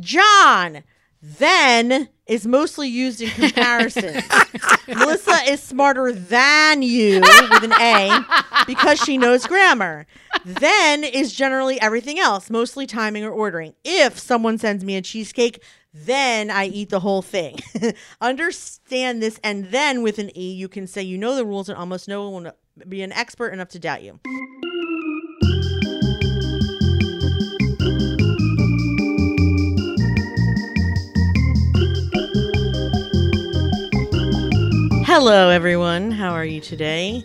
John, then is mostly used in comparison. Melissa is smarter than you with an A because she knows grammar. Then is generally everything else, mostly timing or ordering. If someone sends me a cheesecake, then I eat the whole thing. Understand this, and then with an E, you can say you know the rules and almost no one will be an expert enough to doubt you. Hello, everyone. How are you today?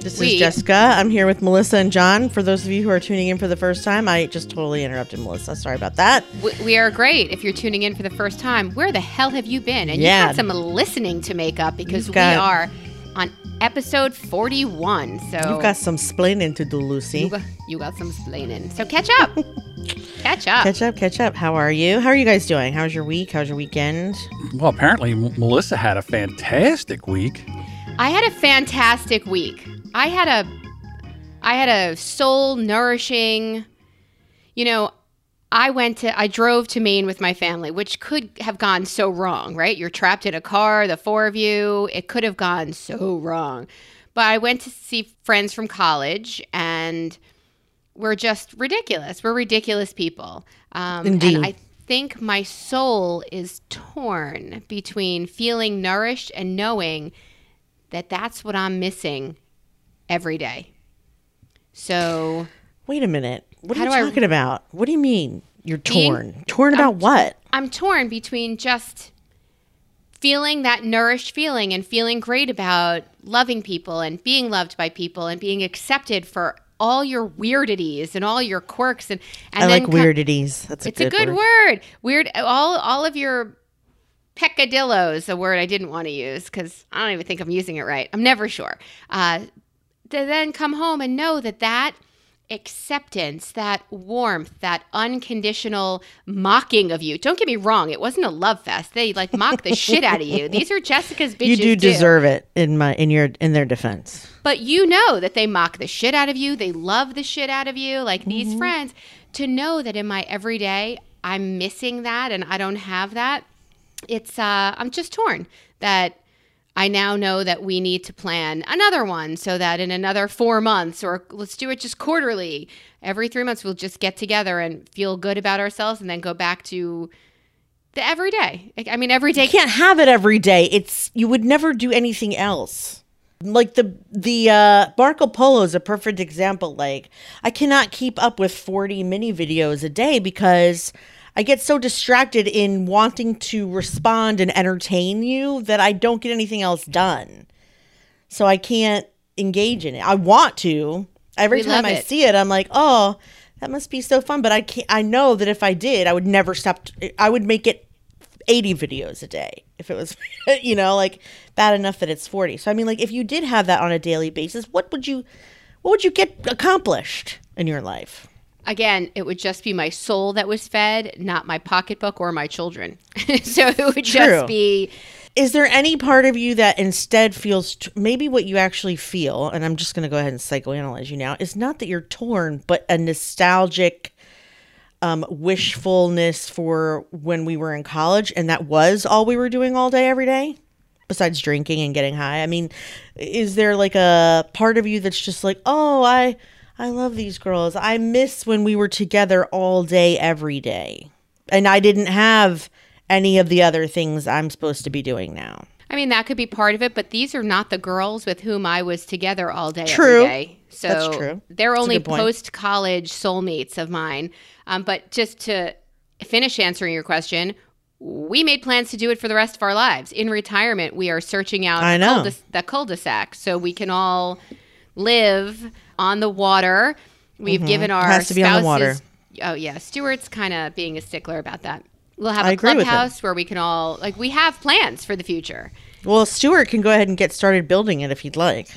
This We- is Jessica. I'm here with Melissa and John. For those of you who are tuning in for the first time, I just totally interrupted Melissa. Sorry about that. We, we are great. If you're tuning in for the first time, where the hell have you been? And Yeah. you've got some listening to make up because You've we are on episode 41. So You've got some splaining to do, Lucy. you got, you got some splaining. So catch up. catch up. Catch up, catch up. How are you? How are you guys doing? How's your week? How's your weekend? Well, apparently M- Melissa had a fantastic week. I had a fantastic week. I had a I had a soul nourishing you know, I went to I drove to Maine with my family, which could have gone so wrong, right? You're trapped in a car, the four of you. It could have gone so wrong. But I went to see friends from college and we're just ridiculous. We're ridiculous people. Um, Indeed. And I think my soul is torn between feeling nourished and knowing that that's what I'm missing every day. So Wait a minute. What How are do I- you talking about? What do you mean? You're Being- torn. torn about what? I'm torn between just feeling that nourished feeling and feeling great about loving people and being loved by people and being accepted for all your weirdities and all your quirks and and I then like co- weirdities. That's a It's good a good word. word. Weird. All all of your peccadillos, a word I didn't want to use because I don't even think I'm using it right. I'm never sure. Uh, to then come home and know that that acceptance, that warmth, that unconditional mocking of you. Don't get me wrong. It wasn't a love fest. They like mock the shit out of you. These are Jessica's bitches. You do too. deserve it in my in your in their defense. But you know that they mock the shit out of you. They love the shit out of you. Like these friends, to know that in my everyday, I'm missing that and I don't have that. It's, uh, I'm just torn that I now know that we need to plan another one so that in another four months, or let's do it just quarterly, every three months, we'll just get together and feel good about ourselves and then go back to the everyday. I mean, every day You can't have it every day. It's you would never do anything else. Like the the uh Marco Polo is a perfect example. Like I cannot keep up with 40 mini videos a day because I get so distracted in wanting to respond and entertain you that I don't get anything else done. So I can't engage in it. I want to. Every We time I it. see it, I'm like, "Oh, that must be so fun." But I can't I know that if I did, I would never stop I would make it 80 videos a day if it was you know like bad enough that it's 40 so i mean like if you did have that on a daily basis what would you what would you get accomplished in your life again, it would just be my soul that was fed, not my pocketbook or my children. so it would True. just be is there any part of you that instead feels t- maybe what you actually feel and i'm just going to go ahead and psychoanalyze you now is not that you're torn but a nostalgic um, wishfulness for when we were in college and that was all we were doing all day every day besides drinking and getting high i mean is there like a part of you that's just like oh i i love these girls i miss when we were together all day every day and i didn't have any of the other things i'm supposed to be doing now I mean, that could be part of it, but these are not the girls with whom I was together all day True. every day. So That's true. they're That's only post college soulmates of mine. Um, but just to finish answering your question, we made plans to do it for the rest of our lives. In retirement, we are searching out I know. cul-de- the cul-de-sac so we can all live on the water. We've given our Mm-hmm. Has to be on the water. spouses- Oh yeah, Stuart's kind of being a stickler about that. We'll have I a agree with him. clubhouse where we can all like we have plans for the future. Well, Stuart can go ahead and get started building it if he'd like.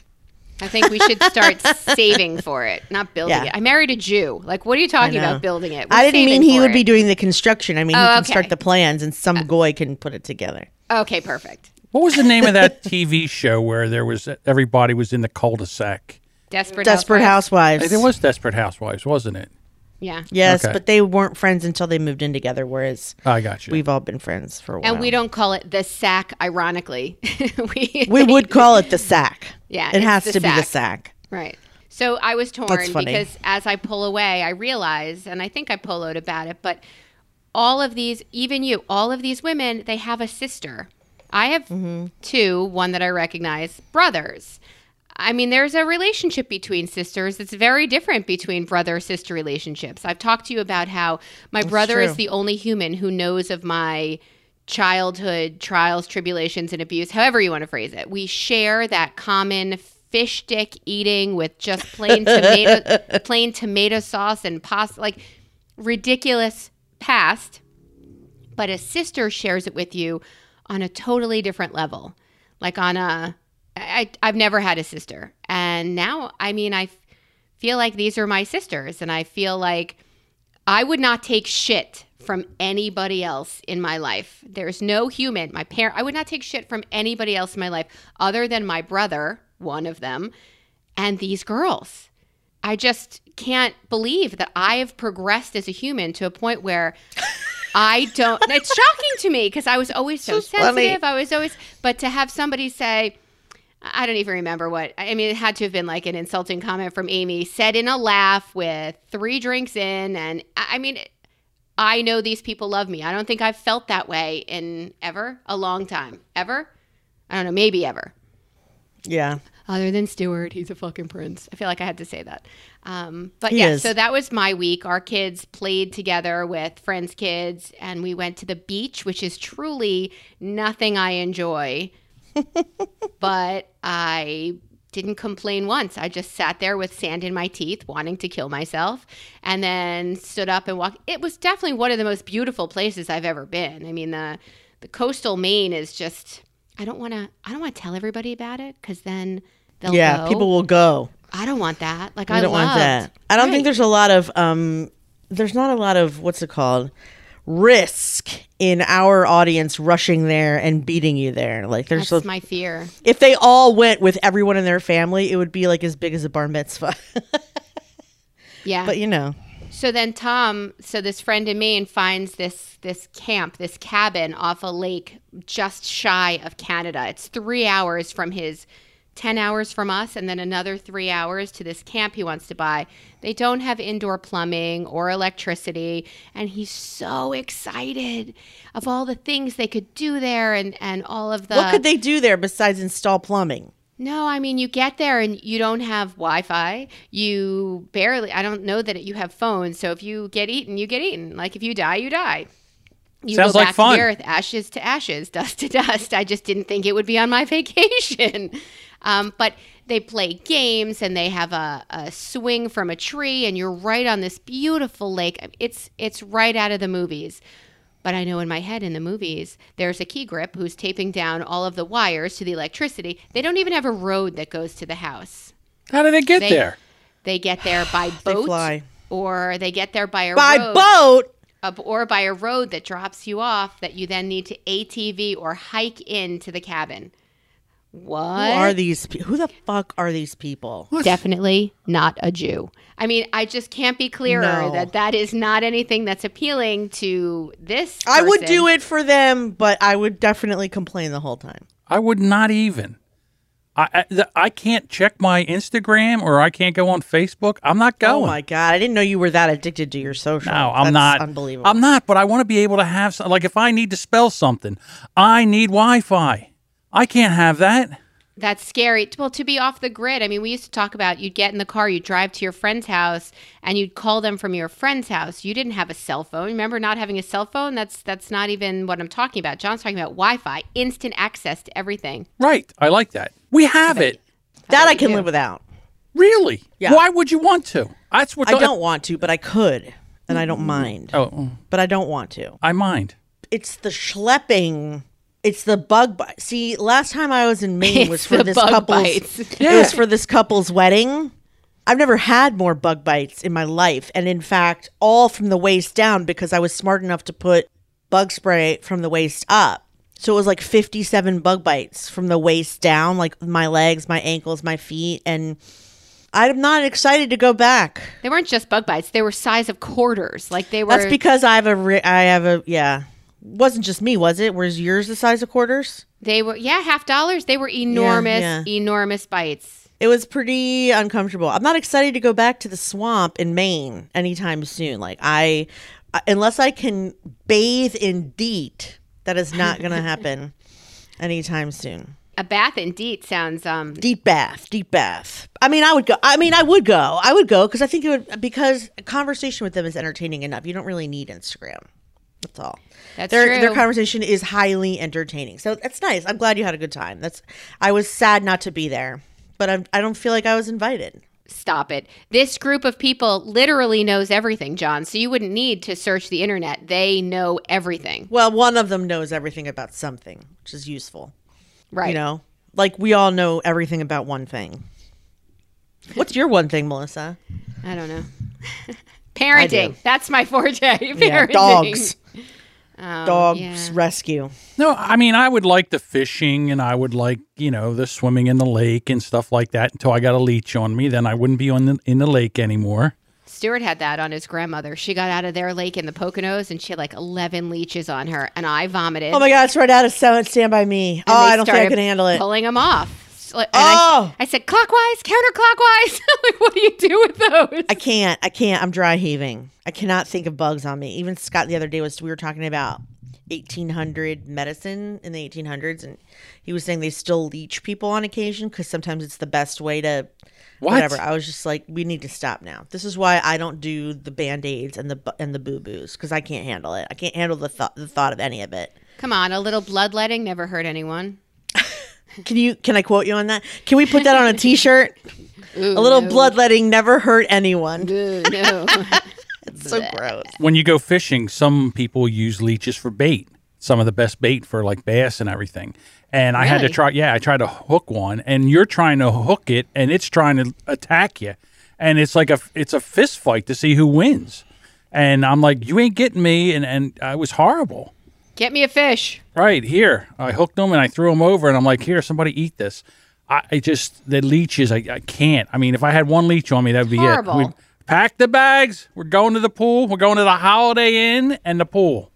I think we should start saving for it, not building Yeah. it. I married a Jew. Like, what are you talking about building it? We're I didn't mean he would it. be doing the construction. I mean, he Oh, can okay. start the plans and some goy can put it together. Okay, perfect. What was the name of that TV show where there was everybody was in the cul-de-sac? Desperate. Desperate Housewives. Housewives. It was Desperate Housewives, wasn't it? Yeah. Yes, Okay. but they weren't friends until they moved in together. Whereas I got you. we've all been friends for a while. And we don't call it the sack, ironically. we, We would call it the sack. Yeah, it it's has the to be the sack. sack. Right. So I was torn That's funny. because as I pull away, I realize, and I think I poloed about it, but all of these, even you, all of these women, they have a sister. I have Mm-hmm. two, one that I recognize, brothers. I mean, there's a relationship between sisters that's very different between brother sister relationships. I've talked to you about how my brother is the only human who knows of my childhood trials, tribulations, and abuse, however you want to phrase it. We share that common fish stick eating with just plain tomato, plain tomato sauce and pasta, like ridiculous past. But a sister shares it with you on a totally different level, like on a. I, I've never had a sister, and now I mean I f- feel like these are my sisters, and I feel like I would not take shit from anybody else in my life. There's no human, my parent, I would not take shit from anybody else in my life other than my brother, one of them, and these girls. I just can't believe that I have progressed as a human to a point where I don't. It's shocking to me because I was always so So funny. sensitive. I was always, but to have somebody say, I don't even remember what. I mean, it had to have been like an insulting comment from Amy, said in a laugh with three drinks in, and I mean, I know these people love me. I don't think I've felt that way in ever a long time. Ever? I don't know. Maybe ever. Yeah. Other than Stuart, he's a fucking prince. I feel like I had to say that. Um, but He yeah, is. so that was my week. Our kids played together with friends' kids, and we went to the beach, which is truly nothing I enjoy. but I didn't complain once. I just sat there with sand in my teeth, wanting to kill myself, and then stood up and walked. It was definitely one of the most beautiful places I've ever been. I mean, the the coastal Maine is just. I don't want to. I don't want to tell everybody about it because then they'll Yeah. go. People will go. I don't want that. Like I I don't want that. I don't Right. think there's a lot of um there's not a lot of what's it called? Risk in our audience rushing there and beating you there. Like there's That's my fear. if they all went with everyone in their family, it would be like as big as a bar mitzvah. Yeah. but you know. So then Tom, so this friend in Maine finds this this camp, this cabin off a lake just shy of Canada. It's three hours from his 10 hours from us and then another three hours to this camp he wants to buy. They don't have indoor plumbing or electricity. And he's so excited of all the things they could do there and, and all of the what could they do there besides install plumbing? No, I mean you get there and you don't have Wi-Fi. You barely. I don't know that you have phones. So if you get eaten, you get eaten. Like if you die, you die. You Sounds go like back fun. to the earth, ashes to ashes, dust to dust. I just didn't think it would be on my vacation. Um, but they play games and they have a, a swing from a tree, and you're right on this beautiful lake. It's it's right out of the movies. But I know in my head in the movies, there's a key grip who's taping down all of the wires to the electricity. They don't even have a road that goes to the house. How do they get They- there? They get there by They boat, fly. or they get there by a By road, boat. or by a road that drops you off that you then need to ATV or hike into the cabin. What? Who are these pe- who the fuck are these people? Definitely not a Jew. I mean, I just can't be clearer No. that that is not anything that's appealing to this. I would do it for them, but I would definitely complain the whole time. I would not even. I I, I can't check my Instagram or I can't go on Facebook. I'm not oh going. Oh my god, I didn't know you were that addicted to your social. No, I'm That's not. Unbelievable. I'm not, but I want to be able to have some, like if I need to spell something, I need Wi-Fi. I can't have that. That's scary. Well, to be off the grid. I mean, we used to talk about you'd get in the car, you'd drive to your friend's house, and you'd call them from your friend's house. You didn't have a cell phone. Remember not having a cell phone? That's that's not even what I'm talking about. John's talking about Wi-Fi, instant access to everything. Right. I like that. We have it. that I can do. live without. Really? Yeah. Why would you want to? That's what I don't want to, but I could, and I don't mind. Oh, mm, But I don't want to. I mind. It's the schlepping. It's the bug bite. See, last time I was in Maine was for this couple's. bites. It was for this couple's wedding. I've never had more bug bites in my life, and in fact, all from the waist down because I was smart enough to put bug spray from the waist up. So it was like 57 bug bites from the waist down, like my legs, my ankles, my feet, and I'm not excited to go back. They weren't just bug bites; they were size of quarters. Like they were. That's because I have a ri- I have a yeah. Wasn't just me, was it? Was yours the size of quarters? they were yeah half dollars. They were enormous, yeah. enormous bites. It was pretty uncomfortable. I'm not excited to go back to the swamp in Maine anytime soon. Like I, I- unless I can bathe in DEET, that is not going to happen anytime soon. A bath in DEET sounds um Deep bath, deep bath. I mean, I would go. I mean, I would go. I would go because I think it would because conversation with them is entertaining enough. You don't really need Instagram. That's all. That's their true. their conversation is highly entertaining. So that's nice. I'm glad you had a good time. That's. I was sad not to be there, but I'm, I don't feel like I was invited. Stop it. This group of people literally knows everything, John. So you wouldn't need to search the internet. They know everything. Well, one of them knows everything about something, which is useful. Right. You know, like we all know everything about one thing. What's your one thing, Melissa? I don't know. Parenting. That's my forte. Parenting. Yeah, dogs. Oh, Dogs yeah. rescue. No, I mean I would like the fishing and I would like you know the swimming in the lake and stuff like that until I got a leech on me. Then I wouldn't be on the, in the lake anymore. Stuart had that on his grandmother. She got out of their lake in the Poconos and she had like 11 leeches on her. And I vomited. Oh my God, it's right out of Stand, stand by Me. And oh, I don't think I can handle it. Pulling them off. So- and Oh! I, I said clockwise, counterclockwise. like, what do you do with those? I can't. I can't. I'm dry heaving. I cannot think of bugs on me. Even Scott the other day was we were talking about 1800 medicine in the 1800s, and he was saying they still leech people on occasion because sometimes it's the best way to What? whatever. I was just like, we need to stop now. This is why I don't do the band aids and the and the boo boos because I can't handle it. I can't handle the thought the thought of any of it. Come on, a little bloodletting never hurt anyone. Can you? Can I quote you on that? Can we put that on a T-shirt? a little no. bloodletting never hurt anyone. Ooh, no. It's so gross. When you go fishing, some people use leeches for bait. Some of the best bait for like bass and everything. And I had to try. Yeah, I tried to hook one, and you're trying to hook it, and it's trying to attack you, and it's like a it's a fist fight to see who wins. And I'm like, you ain't getting me, and and it was horrible. Get me a fish. Right here, I hooked them and I threw them over, and I'm like, "Here, somebody eat this." I, I just the leeches, I, I can't. I mean, if I had one leech on me, that'd be Horrible. it. We pack the bags. We're going to the pool. We're going to the Holiday Inn and the pool.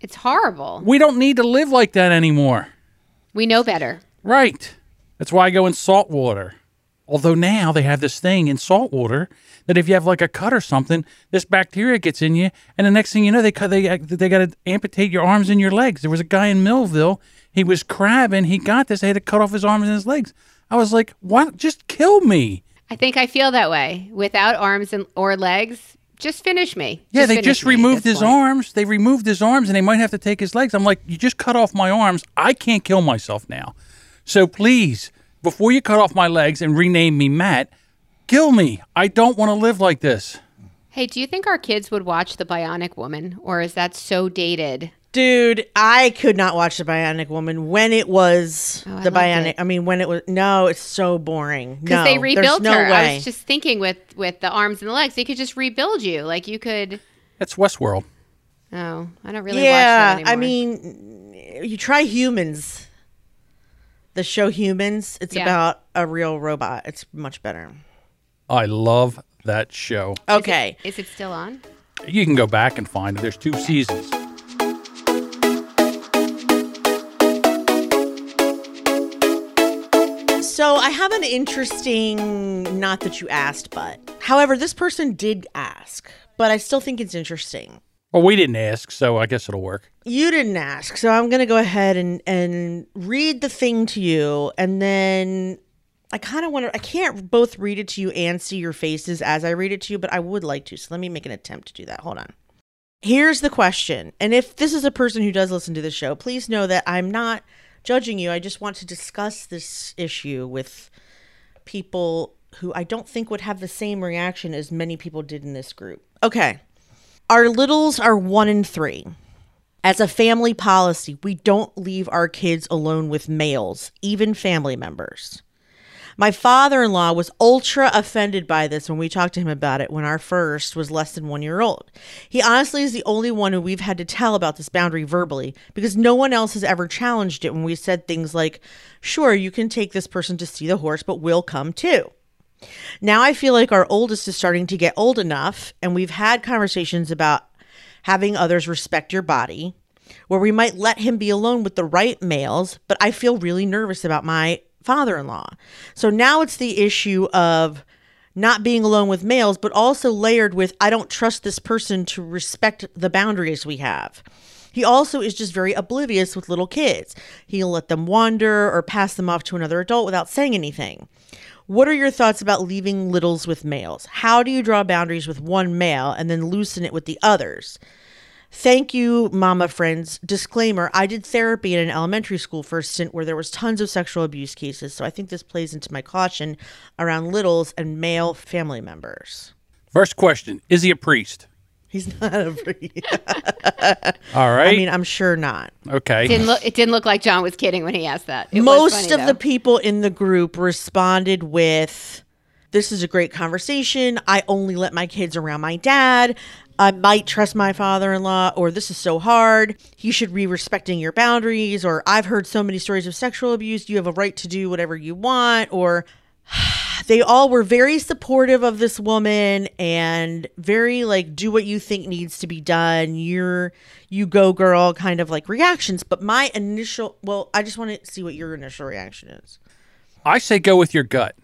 It's horrible. We don't need to live like that anymore. We know better. Right. That's why I go in salt water. Although now they have this thing in salt water that if you have like a cut or something, this bacteria gets in you, and the next thing you know, they cut they they got to amputate your arms and your legs. There was a guy in Millville. He was crabbing. He got this. They had to cut off his arms and his legs. I was like, "What? Just kill me!" I think I feel that way. Without arms and or legs, just finish me. Yeah, they just removed his point. arms. They removed his arms, and they might have to take his legs. I'm like, you just cut off my arms. I can't kill myself now. So please, before you cut off my legs and rename me Matt, kill me. I don't want to live like this. Hey, do you think our kids would watch The Bionic Woman, or is that so dated? Dude, I could not watch the Bionic Woman when it was Oh, the loved Bionic. it. I mean, when it was no, it's so boring. Because No, they rebuilt no her. I was just thinking with with the arms and the legs, they could just rebuild you. Like you could. That's Westworld. Oh, I don't really yeah, watch that I mean, you try Humans. The show Humans. It's Yeah. about a real robot. It's much better. I love that show. Okay. is it still on? You can go back and find it. There's two seasons. So I have an interesting, not that you asked, but however, this person did ask, but I still think it's interesting. Well, we didn't ask, so I guess it'll work. You didn't ask, so I'm gonna go ahead and and read the thing to you, and then I kind of want to. I can't both read it to you and see your faces as I read it to you, but I would like to. So let me make an attempt to do that. Hold on. Here's the question, and if this is a person who does listen to the show, please know that I'm not judging you. I just want to discuss this issue with people who I don't think would have the same reaction as many people did in this group. Okay. Our littles are one and three. As a family policy, we don't leave our kids alone with males, even family members. My father in law was ultra offended by this when we talked to him about it when our first was less than one year old. He honestly is the only one who we've had to tell about this boundary verbally because no one else has ever challenged it when we said things like, Sure, you can take this person to see the horse, but we'll come too. Now I feel like our oldest is starting to get old enough, and we've had conversations about having others respect your body, where we might let him be alone with the right males, but I feel really nervous about my father in law. So now it's the issue of not being alone with males, but also layered with I don't trust this person to respect the boundaries we have. He also is just very oblivious with little kids. He'll let them wander or pass them off to another adult without saying anything. What are your thoughts about leaving littles with males? How do you draw boundaries with one male and then loosen it with the others? Thank you, mama friends. Disclaimer I did therapy in an elementary school for a stint where there was tons of sexual abuse cases, so I think this plays into my caution around littles and male family members. First question Is he a priest? He's not a priest. All right. I mean, I'm sure not. okay. Didn't look. It didn't look like John was kidding when he asked that. It Most funny, of though. the people in the group responded with, This is a great conversation. I only let my kids around my dad. I might trust my father in law, or this is so hard. You should be respecting your boundaries, or I've heard so many stories of sexual abuse. You have a right to do whatever you want, or they all were very supportive of this woman and very like do what you think needs to be done you're you go girl kind of like reactions but my initial well i just want to see what your initial reaction is I say go with your gut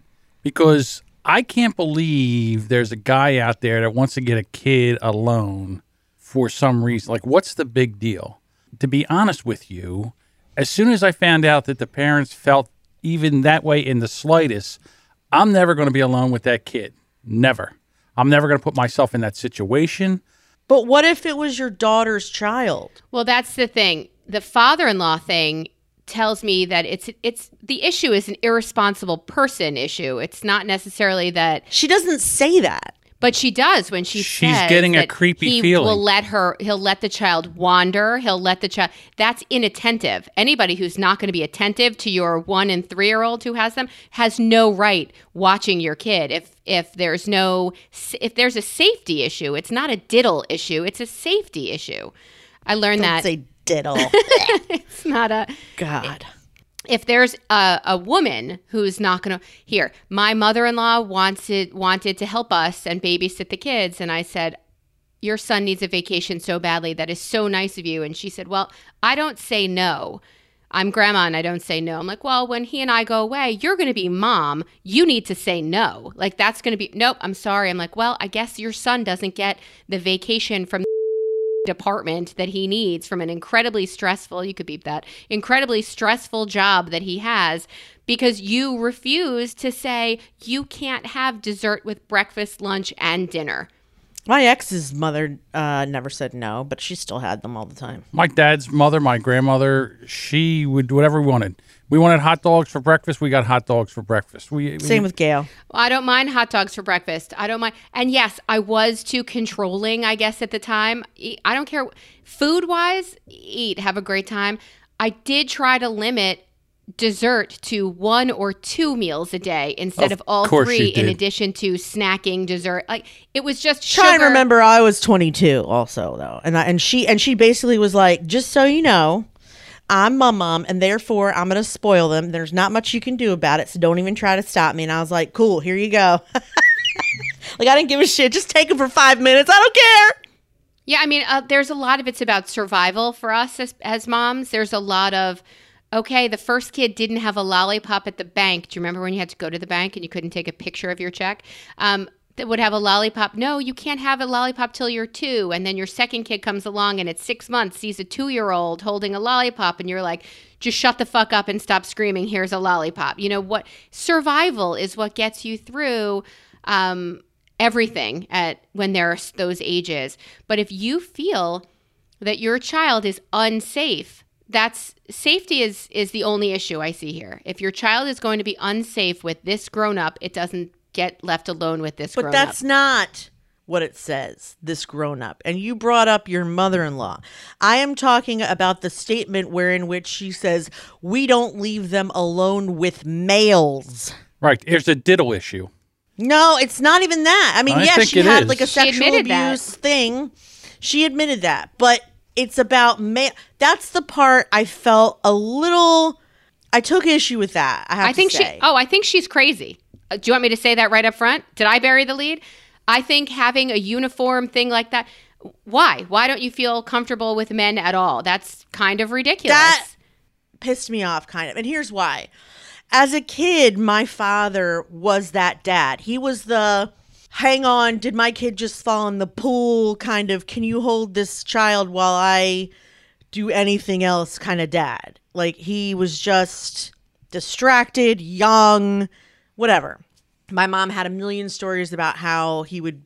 because I can't believe there's a guy out there that wants to get a kid alone for some reason. Like, what's the big deal? To be honest with you, as soon as I found out that the parents felt even that way in the slightest, I'm never going to be alone with that kid. Never. I'm never going to put myself in that situation. but what if it was your daughter's child Well, that's the thing. The father-in-law thing tells me that it's it's the issue is an irresponsible person issue. It's not necessarily that, she doesn't say that but she does when she She's says getting a that creepy he feeling. will let her. He'll let the child wander. He'll let the child. That's inattentive. Anybody who's not going to be attentive to your one and three year old who has them has no right watching your kid. If if there's no if there's a safety issue, it's not a diddle issue. It's a safety issue. I learned don't that say diddle it's not a god if there's a, a woman who's not going to here my mother-in-law wanted wanted to help us and babysit the kids and i said your son needs a vacation so badly that is so nice of you. And she said well i don't say no. I'm grandma and i don't say no. I'm like well when he and i go away you're going to be mom. You need to say no. Like that's going to be nope i'm sorry. I'm like well i guess your son doesn't get the vacation from department that he needs from an incredibly stressful you could beep that incredibly stressful job that he has because you refuse to say you can't have dessert with breakfast lunch and dinner my ex's mother uh, never said no but she still had them all the time My dad's mother, my grandmother, she would do whatever we wanted. We wanted hot dogs for breakfast. We got hot dogs for breakfast. We, we same with gail I don't mind hot dogs for breakfast. I don't mind. And yes, I was too controlling, I guess, at the time. I don't care. Food wise, eat, have a great time. I did try to limit dessert to one or two meals a day instead Of of, all three, in addition to snacking dessert. Like it was just try and sugar. remember I was 22 also though. And I, and she and she basically was like, "Just so you know, I'm my mom and therefore I'm going to spoil them. There's not much you can do about it, so don't even try to stop me." And I was like, "Cool, here you go." like I didn't give a shit. Just take them for 5 minutes. I don't care. Yeah, I mean, uh, there's a lot of it's about survival for us as, as moms. There's a lot of, okay, the first kid didn't have a lollipop at the bank. Do you remember when you had to go to the bank and you couldn't take a picture of your check? Um, that would have a lollipop. No, you can't have a lollipop till you're two. And then your second kid comes along and at six months sees a two year old holding a lollipop, and you're like, just shut the fuck up and stop screaming. Here's a lollipop. You know what? Survival is what gets you through. Um, everything at when there are those ages. But if you feel that your child is unsafe, that's safety is is the only issue I see here. If your child is going to be unsafe with this grown up, it doesn't get left alone with this But grown that's up. not what it says, this grown up. And you brought up your mother in law. I am talking about the statement wherein which she says, We don't leave them alone with males. Right. There's a diddle issue. No, it's not even that. I mean, I yes, she had is. like a She sexual admitted that. abuse thing. She admitted that. But it's about male. That's the part I felt a little. I took issue with that. I have I think to she. Oh, I think she's crazy. Uh, Do you want me to say that right up front? Did I bury the lead? I think having a uniform thing like that. Why? Why don't you feel comfortable with men at all? That's kind of ridiculous. That pissed me off kind of. And here's why. As a kid, my father was that dad. He was the hang on, did my kid just fall in the pool kind of can you hold this child while I do anything else kind of dad. Like he was just distracted, young, whatever. My mom had a million stories about how he would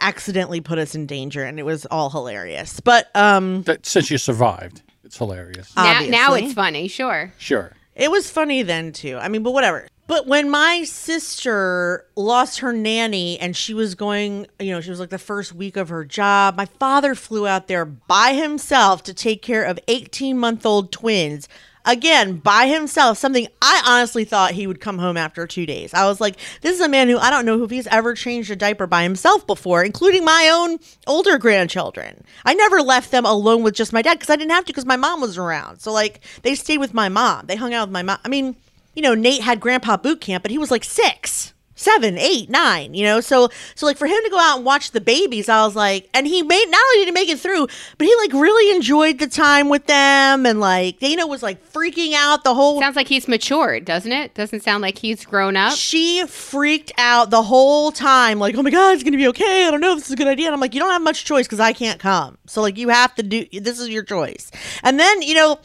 accidentally put us in danger and it was all hilarious. But um That, since you survived, it's hilarious. now, now it's funny, sure. Sure. It was funny then too. I mean, but whatever. But when my sister lost her nanny and she was going, you know, she was like the first week of her job, my father flew out there by himself to take care of 18 month old twins. Again, by himself, something I honestly thought he would come home after two days. I was like, this is a man who I don't know if he's ever changed a diaper by himself before, including my own older grandchildren. I never left them alone with just my dad because I didn't have to because my mom was around. So, like, they stayed with my mom. They hung out with my mom. I mean, you know, Nate had grandpa boot camp, but he was like six, seven, eight, nine, you know? So, so like for him to go out and watch the babies, I was like, and he made, not only did he make it through, but he like really enjoyed the time with them. And like, Dana was like freaking out the whole Sounds like he's matured, doesn't it? Doesn't sound like he's grown up. she freaked out the whole time, like, oh my God, it's going to be okay. I don't know if this is a good idea. And I'm like, you don't have much choice because I can't come. So, like, you have to do this is your choice. And then, you know,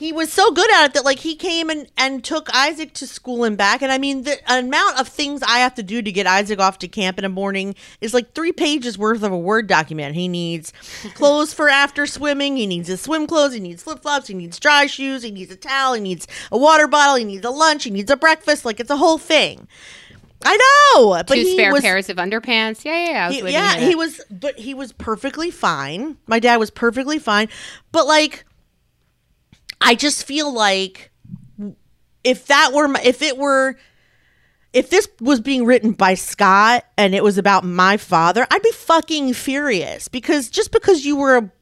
he was so good at it that, like, he came and, and took Isaac to school and back. And I mean, the amount of things I have to do to get Isaac off to camp in a morning is like three pages worth of a Word document. He needs clothes for after swimming. He needs his swim clothes. He needs flip flops. He needs dry shoes. He needs a towel. He needs a water bottle. He needs a lunch. He needs a breakfast. Like, it's a whole thing. I know, but Two spare was, pairs of underpants. Yeah, yeah, yeah. I was he- yeah, he was, but he was perfectly fine. My dad was perfectly fine, but like, I just feel like if that were, my, if it were, if this was being written by Scott and it was about my father, I'd be fucking furious because just because you were a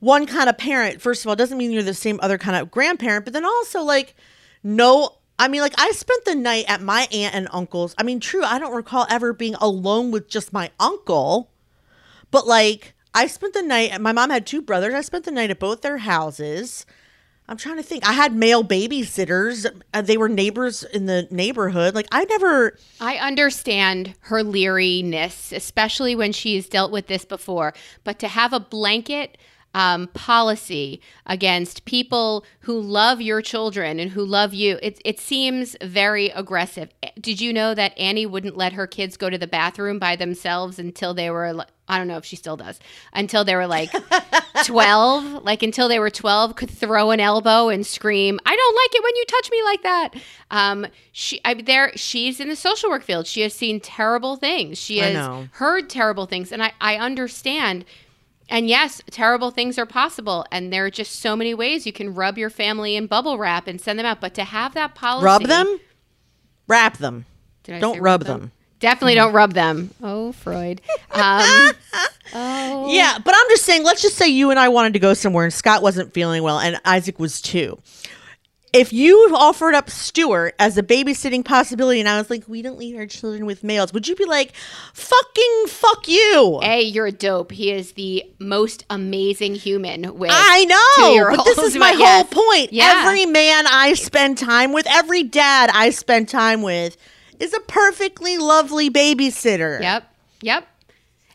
one kind of parent, first of all, doesn't mean you're the same other kind of grandparent, but then also like, no. I mean, like, I spent the night at my aunt and uncle's. I mean, true, I don't recall ever being alone with just my uncle, but like, I spent the night. My mom had two brothers. I spent the night at both their houses. I'm trying to think. I had male babysitters. Uh, they were neighbors in the neighborhood. Like, I never. I understand her leeriness, especially when she's dealt with this before. But to have a blanket um, policy against people who love your children and who love you, it, it seems very aggressive. Did you know that Annie wouldn't let her kids go to the bathroom by themselves until they were, I don't know if she still does, until they were like 12, like until they were 12, could throw an elbow and scream, I don't like it when you touch me like that. Um, she, I, there, she's in the social work field. She has seen terrible things. She has heard terrible things. And I, I understand. And yes, terrible things are possible. And there are just so many ways you can rub your family in bubble wrap and send them out. But to have that policy. Rub them? Wrap them. Did I Don't rub them. Definitely don't rub them. Oh, Freud. Um, oh. Yeah, but I'm just saying, let's just say you and I wanted to go somewhere and Scott wasn't feeling well and Isaac was too. If you offered up Stuart as a babysitting possibility and I was like, we don't leave our children with males, would you be like, fucking fuck you? Hey, you're a dope. He is the most amazing human with I know, but this is my whole yes. point. Yeah. Every man I spend time with, every dad I spend time with, is a perfectly lovely babysitter. Yep. Yep.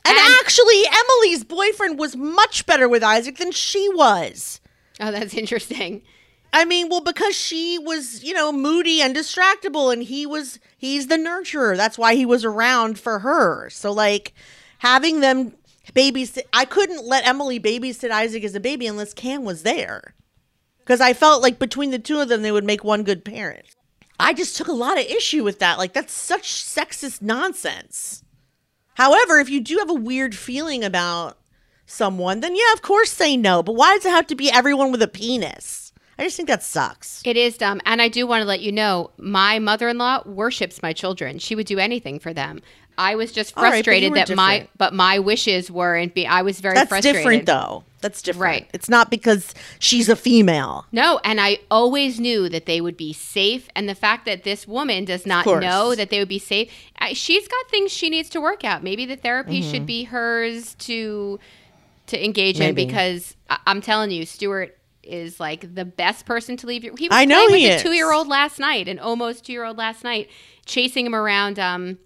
And, And- actually, Emily's boyfriend was much better with Isaac than she was. Oh, that's interesting. I mean, well, because she was, you know, moody and distractible, and he was, he's the nurturer. That's why he was around for her. So, like, having them babysit, I couldn't let Emily babysit Isaac as a baby unless Cam was there. Because I felt like between the two of them, they would make one good parent. I just took a lot of issue with that. Like, that's such sexist nonsense. However, if you do have a weird feeling about someone, then yeah, of course say no. But why does it have to be everyone with a penis? I just think that sucks. It is dumb. And I do want to let you know my mother in law worships my children. She would do anything for them. I was just All right, but you frustrated were that my but my wishes weren't be I was very That's frustrated. different though. That's different. Right. It's not because she's a female. No, and I always knew that they would be safe. And the fact that this woman does not know that they would be safe, I, she's got things she needs to work out. Maybe the therapy Mm-hmm. should be hers to to engage Maybe. in because I, I'm telling you, Stuart is like the best person to leave your. He was I know playing with he a two year old last night, an almost two year old last night, chasing him around um,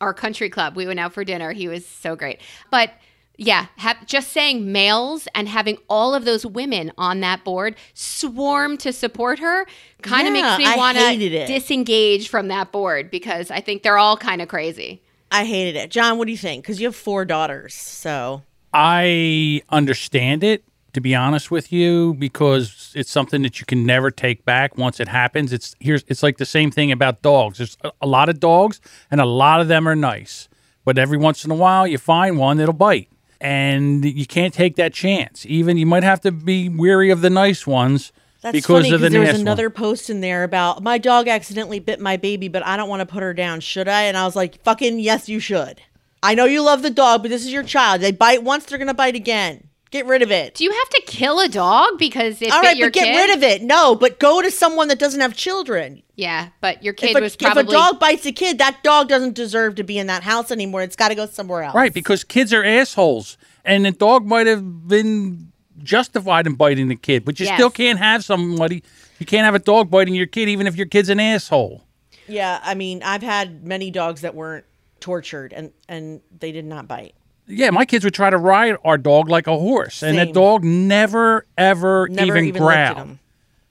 our country club. We went out for dinner. He was so great, but. Yeah, ha- just saying males and having all of those women on that board swarm to support her kind of Yeah, makes me want to disengage from that board because I think they're all kind of crazy. I hated it. John, what do you think? Because you have four daughters. So I understand it, to be honest with you, because it's something that you can never take back once it happens. It's here's it's like the same thing about dogs. There's a, lot of dogs, and a lot of them are nice, but every once in a while you find one that'll bite, and you can't take that chance. Even you might have to be weary of the nice ones that's because funny of the because there was another one. post in there about my dog accidentally bit my baby, but I don't want to put her down. Should I? And I was like, fucking yes, you should. I know you love the dog, but this is your child. They bite once, they're gonna bite again. Get rid of it. Do you have to kill a dog because it All bit right, your but get kid? rid of it. No, but go to someone that doesn't have children. Yeah, but your kid If a, was if a dog bites a kid, that dog doesn't deserve to be in that house anymore. It's got to go somewhere else. Right, because kids are assholes, and the dog might have been justified in biting the kid, but you Yes. still can't have somebody. You can't have a dog biting your kid, even if your kid's an asshole. Yeah, I mean, I've had many dogs that weren't tortured and and they did not bite. Yeah, my kids would try to ride our dog like a horse, and the Same. dog never, ever Never even, even, at growled them.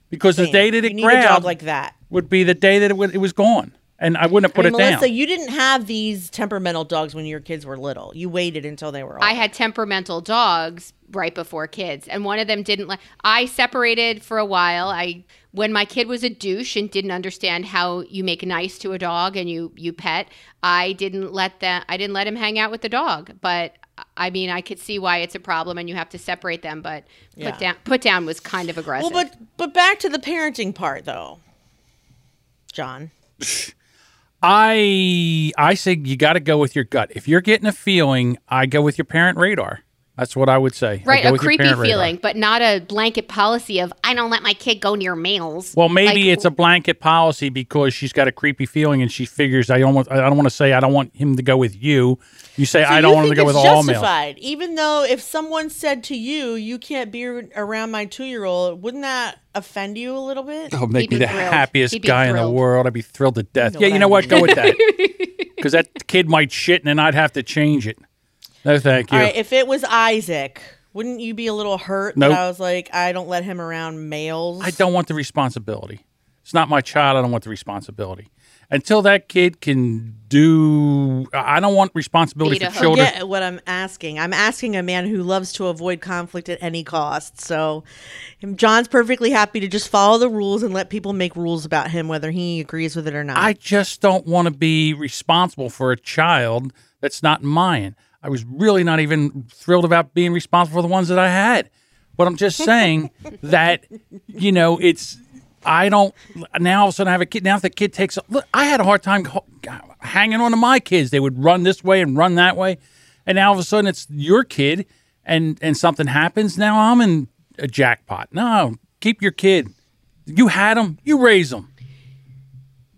because the day that you it need a dog growled like that. would be the day that it, would, it was gone, and I wouldn't have put I mean, it Melissa, down. you didn't have these temperamental dogs when your kids were little. You waited until they were old. I had temperamental dogs right before kids, and one of them didn't like. I separated for a while. I when my kid was a douche and didn't understand how you make nice to a dog and you you pet. I didn't let that. I didn't let him hang out with the dog, but. I mean, I could see why it's a problem, and you have to separate them. But Yeah. put down, put down was kind of aggressive. well, but but back to the parenting part though. John. I I say you got to go with your gut. If you're getting a feeling, I go with your parent radar. That's what I would say. Right, a creepy parent radar. feeling, but not a blanket policy of I don't let my kid go near males. Well, maybe Like, it's a blanket policy because she's got a creepy feeling and she figures I don't want I don't want to say I don't want him to go with you. You say So I don't want him to go with it's all males. justified, even though if someone said to you, "You can't be around my two-year-old," wouldn't that offend you a little bit? Oh, make He'd me the thrilled. happiest He'd be guy in the world. I'd be thrilled to death. know yeah, you know I what? Go with that. Because that kid might shit and then I'd have to change it. No, thank you. All right, if it was Isaac, wouldn't you be a little hurt Nope. that I was like, I don't let him around males? I don't want the responsibility. It's not my child. I don't want the responsibility. Until that kid can do, I don't want responsibility Feed for children. Forget what I'm asking. I'm asking a man who loves to avoid conflict at any cost. So, John's perfectly happy to just follow the rules and let people make rules about him, whether he agrees with it or not. I just don't want to be responsible for a child that's not mine. I was really not even thrilled about being responsible for the ones that I had. But I'm just saying that, you know, it's, I don't, now all of a sudden I have a kid. Now if the kid takes, look, I had a hard time hanging on to my kids. They would run this way and run that way. And now all of a sudden it's your kid and, and something happens. Now I'm in a jackpot. No, keep your kid. You had them, you raise them.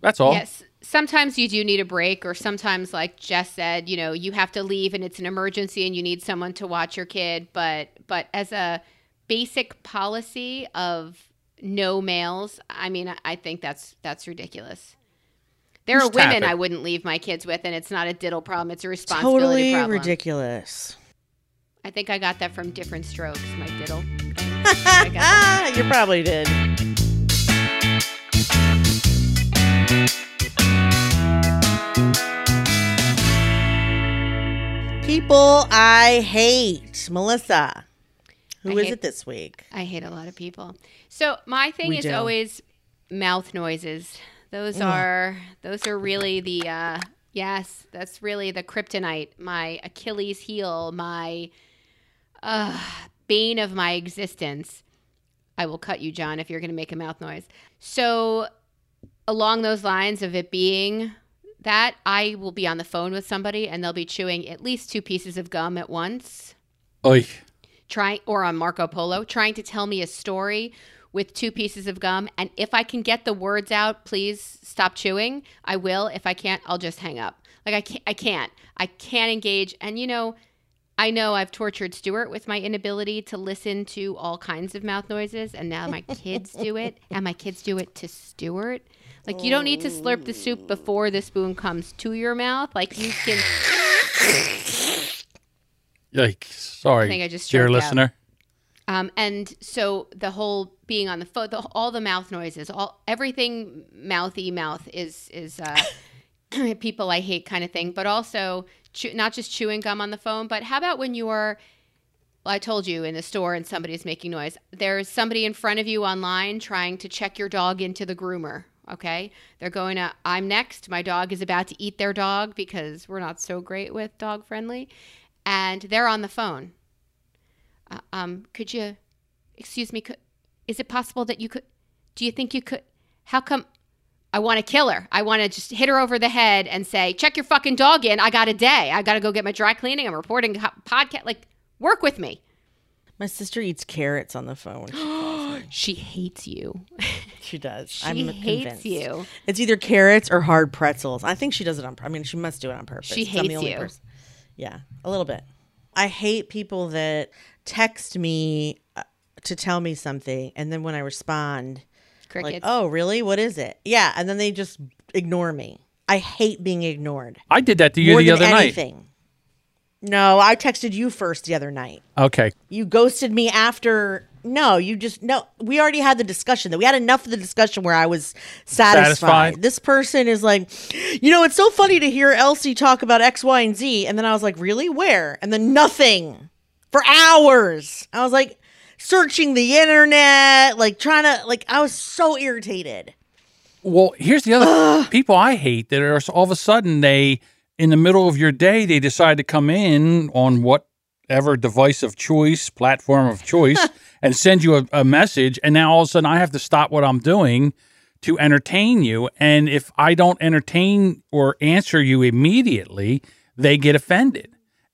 That's all. Yes. Sometimes you do need a break, or sometimes, like Jess said, you know, you have to leave and it's an emergency and you need someone to watch your kid. But but as a basic policy of no males, I mean, I- think that's that's ridiculous. There Just are women. I wouldn't leave my kids with, and it's not a diddle problem; it's a responsibility totally problem. Totally ridiculous. I think I got that from different strokes. My diddle. I got that. You probably did. People I hate. Melissa. who I is hate- it this week? I hate a lot of people. So my thing We is do. always mouth noises. Those are those are really the uh yes, that's really the kryptonite, my Achilles heel, my uh bane of my existence. I will cut you, John, if you're going to make a mouth noise. So along those lines of it being that, I will be on the phone with somebody and they'll be chewing at least two pieces of gum at once Oy. trying or on Marco Polo trying to tell me a story with two pieces of gum and if I can get the words out, please stop chewing. I will. If I can't, I'll just hang up. Like I can't I can't. I can't engage and you know I know I've tortured Stuart with my inability to listen to all kinds of mouth noises, and now my kids do it, and my kids do it to Stuart. Like, you don't need to slurp the soup before the spoon comes to your mouth. Like, you can. Like, sorry, I think I just dear choked out. listener. Um, and so the whole being on the phone, the, all the mouth noises, all everything mouthy mouth is is uh, people I hate kind of thing. But also chew, not just chewing gum on the phone, but how about when you're well, I told you in the store and somebody's making noise. There's somebody in front of you online trying to check your dog into the groomer. Okay. They're going to, I'm next. My dog is about to eat their dog because we're not so great with dog friendly. And they're on the phone. Uh, um, could you, excuse me, could, is it possible that you could, do you think you could, how come, I want to kill her. I want to just hit her over the head and say, check your fucking dog in. I got a day. I got to go get my dry cleaning. I'm reporting a podcast. Like, work with me. My sister eats carrots on the phone. She, calls me. She hates you. she does. She I'm hates convinced. you. It's either carrots or hard pretzels. I think she does it on. I mean, she must do it on purpose. She 'cause I'm the hates only you. person- Yeah, a little bit. I hate people that text me uh, to tell me something, and then when I respond, Crickets. like, "Oh, really? What is it?" Yeah, and then they just ignore me. I hate being ignored. I did that to you More the than other night. No, I texted you first the other night. Okay, You ghosted me after. No, you just no. We already had the discussion. That we had enough of the discussion where I was satisfied. Satisfied? This person is like, you know, it's so funny to hear Elsie talk about X, Y, and Z, and then I was like, really, where? And then nothing for hours. I was like searching the internet, like trying to, like I was so irritated. Well, here's the other people I hate that are all of a sudden they in the middle of your day they decide to come in on whatever device of choice, platform of choice, and send you a, a message, and now all of a sudden I have to stop what I'm doing to entertain you, and if I don't entertain or answer you immediately, they get offended,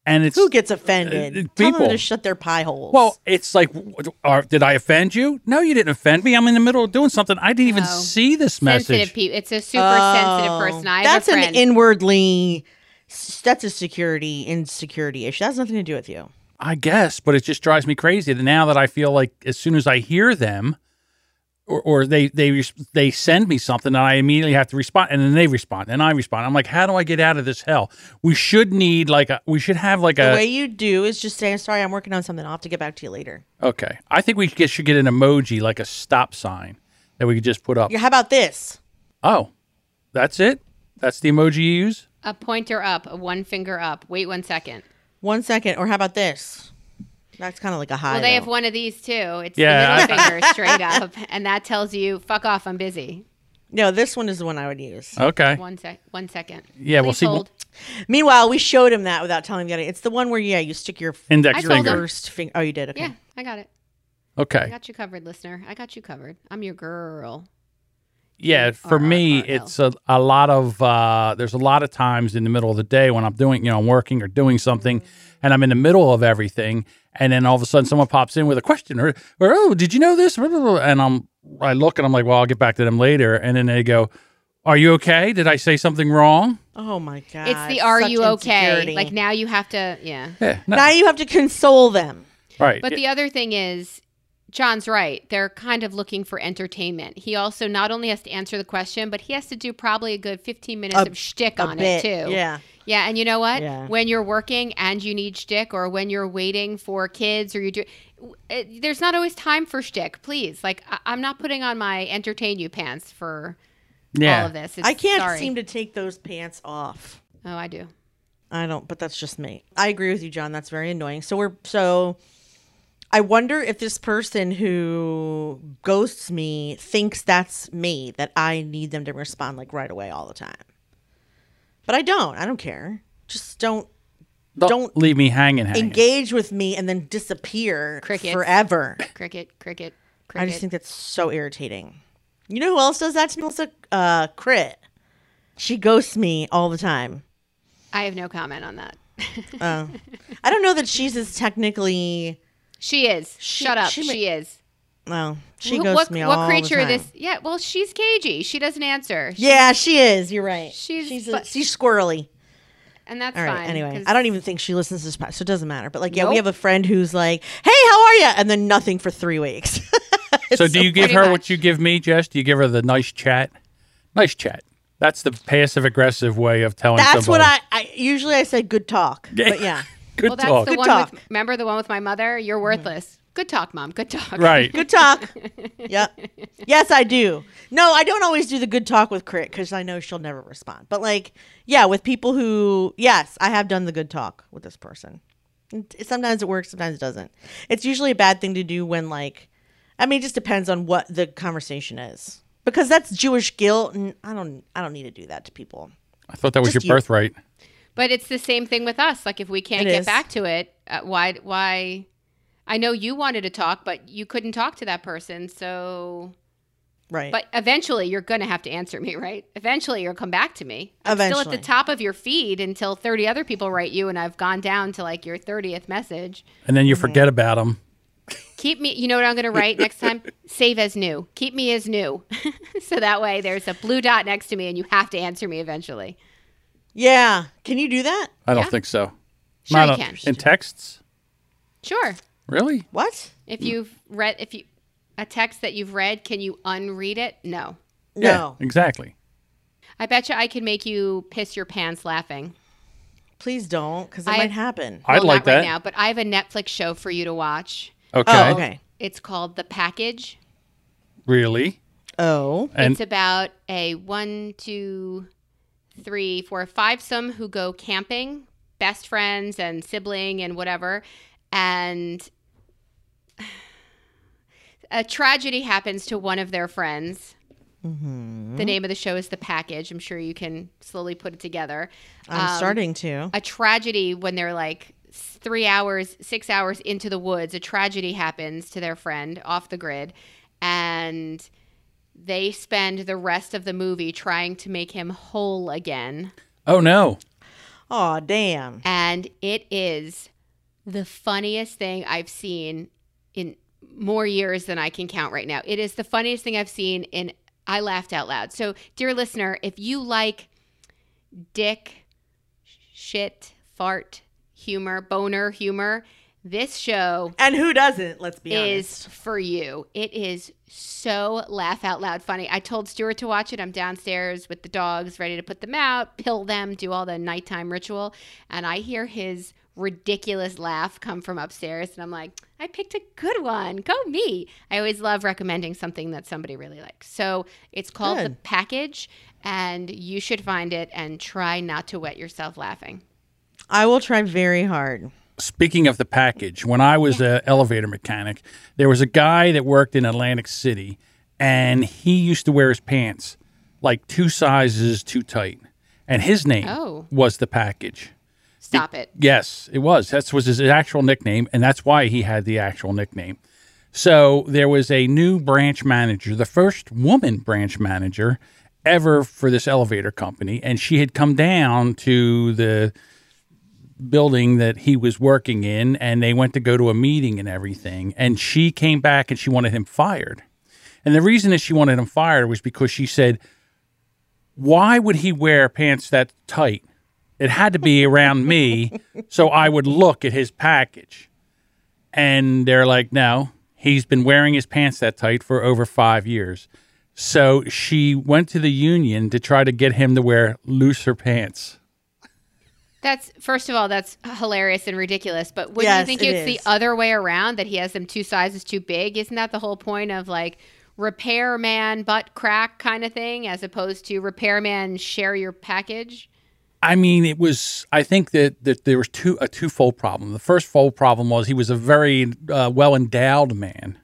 and it's Who gets offended? Uh, Tell them people. to shut their pie holes. well, it's like, are, did I offend you? No, you didn't offend me. I'm in the middle of doing something. I didn't even No. see this message. people. It's a super sensitive Oh, person. I that's have a an inwardly. That's a security insecurity issue. That has nothing to do with you. I guess, but it just drives me crazy that now that I feel like as soon as I hear them, or, or they they they send me something, and I immediately have to respond, and then they respond, and I respond. I'm like, how do I get out of this hell? We should need like a we should have like The a way you do is just say, "Sorry, I'm working on something. I'll have to get back to you later." okay. I think we get, should get an emoji like a stop sign that we could just put up. Yeah, how about this? Oh, that's it. That's the emoji you use. a pointer up, a one finger up. Wait one second. One second, or how about this? That's kind of like a high. Well, they though. have one of these too. It's Yeah, the middle finger straight up, and that tells you, "Fuck off, I'm busy." No, this one is the one I would use. Okay. One sec. One second. Yeah, we'll see. hold. Meanwhile, we showed him that without telling him that. It's the one where yeah, you stick your Index I finger. first finger. Oh, you did. Okay. Yeah, I got it. Okay. I Okay. got you covered, listener. I got you covered. I'm your girl. Yeah, for me, it's a, a lot of uh, there's a lot of times in the middle of the day when I'm doing, you know, I'm working or doing something, and I'm in the middle of everything, and then all of a sudden someone pops in with a question or, or oh, did you know this? And I'm I look and I'm like, well, I'll get back to them later, and then they go, are you okay? Did I say something wrong? Oh my god. It's the "Are such you okay?" insecurity. Like now you have to. Yeah. Yeah, no, now you have to console them. right. But the other thing is, John's right. They're kind of looking for entertainment. He also not only has to answer the question, but he has to do probably a good 15 minutes A- of shtick on bit. it too. Yeah. Yeah, and you know what? Yeah. When you're working and you need shtick, or when you're waiting for kids, or you do, it, there's not always time for shtick. Please, like I, I'm not putting on my entertain you pants for yeah, all of this. It's, I can't sorry. seem to take those pants off. Oh, I do. I don't, but that's just me. I agree with you, John. That's very annoying. So we're so. I wonder if this person who ghosts me thinks that's me, that I need them to respond like right away all the time. But I don't. I don't care. Just don't don't, don't leave me hanging. hanging. engage with me and then disappear Crickets. forever. Cricket, cricket, cricket. I just think that's so irritating. You know who else does that to me? Melissa? Uh, Crit. She ghosts me all the time. I have no comment on that. Uh, I don't know that she's as technically She is. She- Shut up. she She, ma- is. No, she Wh- goes what, to me what all creature the time. this? Yeah. Well, she's cagey. She doesn't answer. She- Yeah, she is. You're right. She's- she's a, but- she's squirrely. and that's All right. fine. Anyway, 'cause- I don't even think she listens to this podcast, so it doesn't matter. But like, yeah, we have a friend who's like, "Hey, how are you?" and then nothing for three weeks. So do you give her much. what you give me, Jess? Do you give her the nice chat? Nice chat. That's the passive aggressive way of telling That's what. I, I usually I say good talk. But yeah, Good well, that's talk. the Good one talk. with. Remember the one with my mother? You're mm-hmm. worthless. Good talk, mom. Good talk. Right. good talk. yeah. Yes, I do. No, I don't always do the good talk with Crit because I know she'll never respond. But like, yeah, with people who, yes, I have done the good talk with this person. And Sometimes it works, sometimes it doesn't. It's usually a bad thing to do when like, I mean, it just depends on what the conversation is because that's Jewish guilt, and I don't, I don't need to do that to people. I thought that was Just your you. birthright. But it's the same thing with us. Like if we can't It get is. back to it, uh, why? Why? I know you wanted to talk, but you couldn't talk to that person. So, Right. but eventually you're going to have to answer me, right? Eventually you'll come back to me. I'm still at the top of your feed until 30 other people write you, and I've gone down to like your 30th message. And then you Mm-hmm. forget about them. Keep me, you know what I'm going to write next time? Save as new. Keep me as new. so that way there's a blue dot next to me and you have to answer me eventually. Yeah. Can you do that? I don't Yeah. think so. Sure, Not you a- can. In texts? Sure. Really? What? If you've read, if you, a text that you've read, can you unread it? No. No. Yeah, exactly. I bet you I could make you piss your pants laughing. Please don't, because it I- might happen. I'd Well, like not right that. now, but I have a Netflix show for you to watch. Okay. Oh, okay. It's called The Package. Really? Oh. And it's about a one, two, three, four, five some who go camping, best friends and sibling and whatever, and a tragedy happens to one of their friends. Mm-hmm. The name of the show is The Package. I'm sure you can slowly put it together. I'm Um, starting to. a tragedy when they're like three hours, six hours into the woods. A tragedy happens to their friend off the grid, and they spend the rest of the movie trying to make him whole again. oh no. Oh, damn. And it is the funniest thing I've seen in more years than I can count right now. It is the funniest thing I've seen in I laughed out loud. So, dear listener, if you like dick, shit, fart humor, boner humor, this show And who doesn't? Let's be honest, is honest. for you. It is so laugh out loud funny. I told Stuart to watch it. I'm downstairs with the dogs, ready to put them out, pill them, do all the nighttime ritual, and I hear his ridiculous laugh come from upstairs, and I'm like, I picked a good one. Go me. I always love recommending something that somebody really likes. So it's called The Package, and you should find it and try not to wet yourself laughing. I will try very hard. Speaking of the package, when I was an elevator mechanic, there was a guy that worked in Atlantic City, and he used to wear his pants like two sizes too tight, and his name Oh. was the package. Stop it. Yes, it was. That was his actual nickname, and that's why he had the actual nickname. So there was a new branch manager, the first woman branch manager ever for this elevator company, and she had come down to the building that he was working in, and they went to go to a meeting and everything. And she came back and she wanted him fired. And the reason that she wanted him fired was because she said, Why would he wear pants that tight? It had to be around me so I would look at his package. And they're like, No, he's been wearing his pants that tight for over five years. So she went to the union to try to get him to wear looser pants. That's first of all, that's hilarious and ridiculous. But wouldn't Yes, you think it it's is. the other way around that he has them two sizes too big? Isn't that the whole point of like repairman butt crack kind of thing, as opposed to repairman share your package? I mean, it was. I think that, that there was two a twofold problem. The first fold problem was he was a very uh, well endowed man,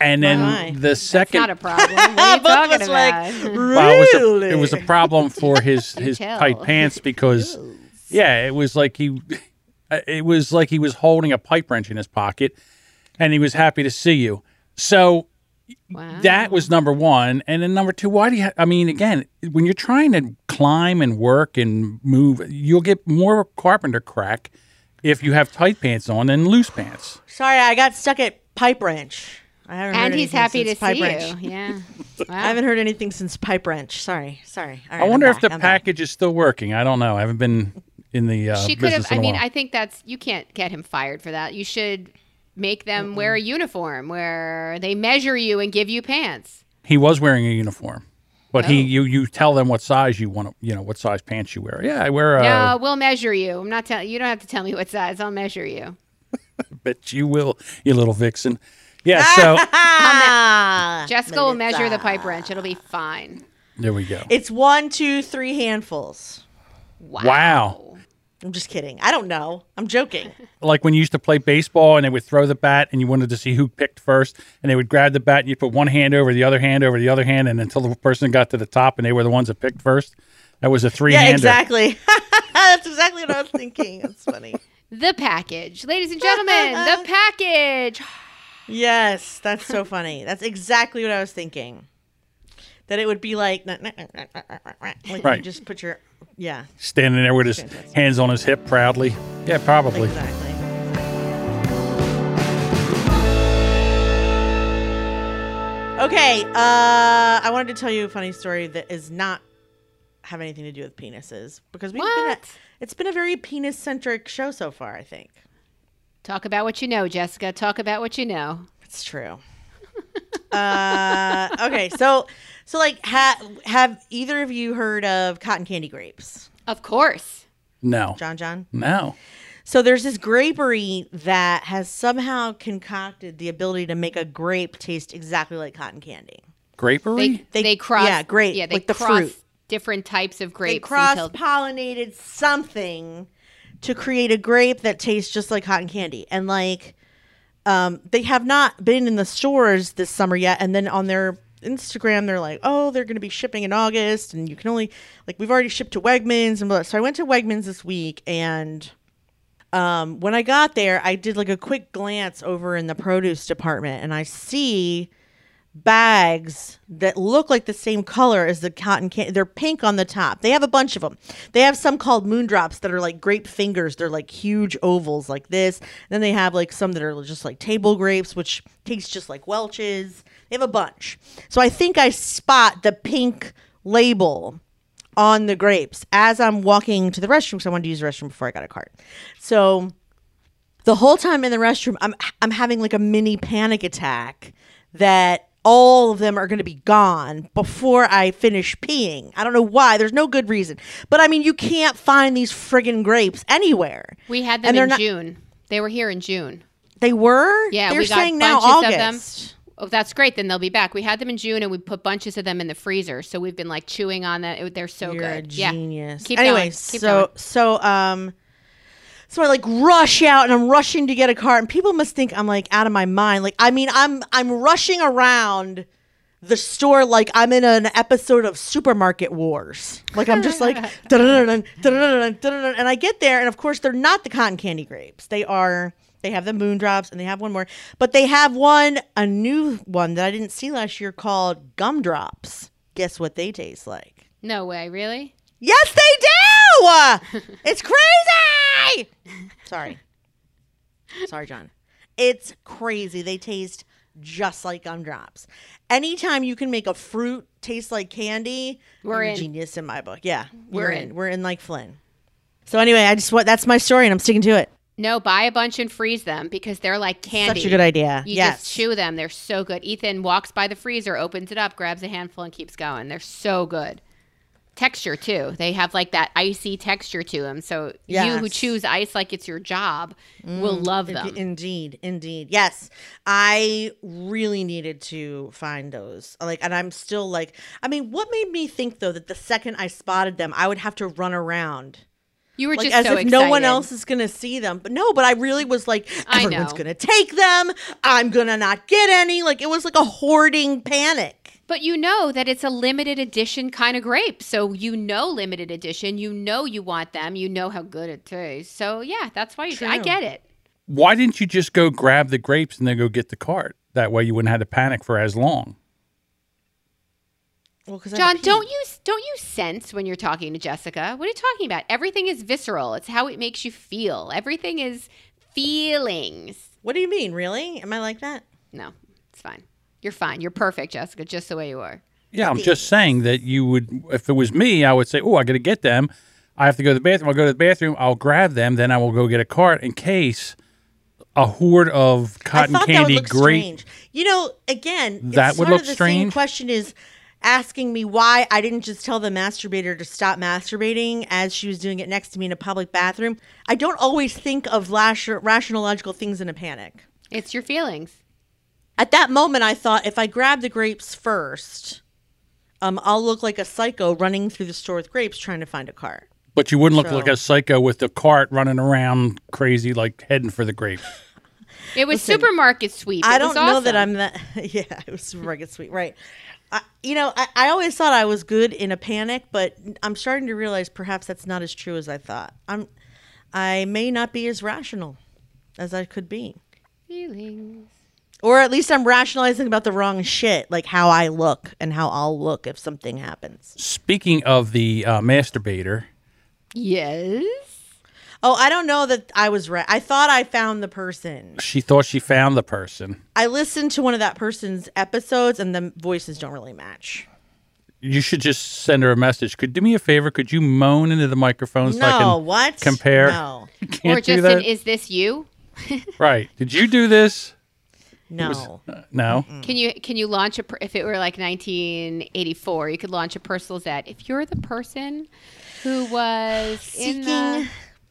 and then my. the That's second not a problem. What are you talking about? like, well, it was, really? a, it was a problem for his his tight pants because yeah, it was like he it was like he was holding a pipe wrench in his pocket, and he was happy to see you. So wow. that was number one, and then number two. Why do you? Ha- I mean, again, when you're trying to climb and work and move, you'll get more carpenter crack if you have tight pants on than loose pants. Sorry, I got stuck at Pipe Wrench. I haven't heard And he's anything happy to Pipe see Wrench. you. Yeah. I haven't heard anything since Pipe Wrench. Sorry, sorry. All right, I wonder if the I'm back. package is still working. I don't know. I haven't been in the uh, she could have. business in I a mean. I think that's you can't get him fired for that. You should make them wear a uniform where they measure you and give you pants. he was wearing a uniform, but he Oh. you you tell them what size you want to, you know, what size pants you wear. Yeah, I wear a. no, we'll measure you. I'm not telling you. Don't have to tell me what size. I'll measure you. Bet you will, you little vixen. Yeah. So Ah, Jessica will measure the pipe wrench. It'll be fine. there we go. It's one, two, three handfuls. Wow. Wow. I'm just kidding. I don't know. I'm joking. Like when you used to play baseball and they would throw the bat and you wanted to see who picked first, and they would grab the bat and you put one hand over the other hand over the other hand, and until the person got to the top and they were the ones that picked first. That was a three Yeah, exactly. That's exactly what I was thinking. That's funny. The package, ladies and gentlemen. the package. Yes, that's so funny. That's exactly what I was thinking. That it would be like, like you Right. just put your, yeah, Standing there with his hands on his hip proudly. Yeah, probably. exactly. Okay, uh, I wanted to tell you a funny story that is not have anything to do with penises because we've been a, it's been a very penis centric show so far. I think Talk about what you know, Jessica. Talk about what you know. it's true. uh, okay, so so like ha- have either of you heard of cotton candy grapes, Of course. No. John? John. No. So there's this grapery that has somehow concocted the ability to make a grape taste exactly like cotton candy. Grapery? They, They- they, cross. yeah, grape, Yeah, they like the cross fruit. different types of grapes. They grapes cross until pollinated something to create a grape that tastes just like cotton candy. And like um they have not been in the stores this summer yet and then on their Instagram they're like, "Oh, they're going to be shipping in August and you can only like we've already shipped to Wegmans and blah." So I went to Wegmans this week and um, when I got there, I did like a quick glance over in the produce department and I see bags that look like the same color as the cotton candy. They're pink on the top. They have a bunch of them. They have some called moondrops that are like grape fingers. They're like huge ovals like this. then they have like some that are just like table grapes, which taste just like Welch's. They have a bunch. So I think I spot the pink label on the grapes as I'm walking to the restroom because I wanted to use the restroom before I got a cart. So the whole time in the restroom, I'm I'm having like a mini panic attack that all of them are going to be gone before I finish peeing. I don't know why. There's no good reason, but I mean, you can't find these friggin' grapes anywhere. we had them And in not- June. They were here in June. They were. Yeah, they're we got saying now bunches of them. August. Oh, that's great. Then they'll be back. We had them in June, and we put bunches of them in the freezer. So we've been like chewing on that. They're so You're a good. Yeah. genius. Keep anyway, going. Keep so going. so um so I like rush out and I'm rushing to get a car and people must think I'm like out of my mind. Like I mean I'm I'm rushing around the store like I'm in an episode of Supermarket Wars. Like I'm just like and I get there and of course they're not the cotton candy grapes. They are they have the moondrops and they have one more. But they have one a new one that I didn't see last year called gumdrops. Guess what they taste like? No way, really? Yes, they it's crazy. Sorry. Sorry, John. It's crazy. They taste just like gumdrops. Anytime you can make a fruit taste like candy, We're you're in. genius in my book. Yeah, We're we're in. in. We're in like Flynn. So anyway, I just what that's my story, and I'm sticking to it. No, buy a bunch and freeze them because they're like candy. Such a good idea. You yes. just chew them. They're so good. Ethan walks by the freezer, opens it up, grabs a handful, and keeps going. They're so good. Texture too. They have like that icy texture to them. So you who choose ice like it's your job will mm, love them. Indeed, indeed. Yes. I really needed to find those. Like and I'm still like I mean, what made me think though that the second I spotted them, I would have to run around. you were Like just as so if no one else is gonna see them. But no, but I really was like, I everyone's gonna take them. I'm gonna not get any. Like it was like a hoarding panic. But you know that it's a limited edition kind of grape. So you know limited edition. You know you want them. You know how good it tastes. So yeah, that's why you I get it. Why didn't you just go grab the grapes and then go get the cart? That way you wouldn't have to panic for as long. Well, 'cause I have John, don't you don't you sense when you're talking to Jessica? What are you talking about? Everything is visceral. It's how it makes you feel. Everything is feelings. What do you mean? Really? Am I like that? No, it's fine. You're fine. You're perfect, Jessica, just the way you are. Yeah, I'm just saying that you would, if it was me, I would say, oh, I got to get them. I have to go to the bathroom. I'll go to the bathroom. I'll grab them. Then I will go get a cart in case a horde of cotton I thought candy that would look grape. strange. You know, again, That would sort look of the Same question is asking me why I didn't just tell the masturbator to stop masturbating as she was doing it next to me in a public bathroom. I don't always think of rational, logical things in a panic. It's your feelings. At that moment, I thought if I grab the grapes first, um, I'll look like a psycho running through the store with grapes trying to find a cart. But you wouldn't look So- like a psycho with the cart running around crazy, like heading for the grapes. It was supermarket sweep. I It don't was know that awesome. I'm that. Yeah, it was supermarket sweep, right? I, you know, I, I always thought I was good in a panic, but I'm starting to realize perhaps that's not as true as I thought. I'm, I may not be as rational as I could be, feelings. Or at least I'm rationalizing about the wrong shit, like how I look and how I'll look if something happens. Speaking of the uh, masturbator, Yes. Oh, I don't know that I was right. I thought I found the person. she thought she found the person. I listened to one of that person's episodes, and the voices don't really match. You should just send her a message. Could do me a favor? Could you moan into the microphone so I No, can what? compare? No, can't or do just that. an, is this you? right? Did you do this? No. Uh, no. Can you can you launch a per- if it were like 1984, you could launch a personal Z. If you're the person who was in seeking the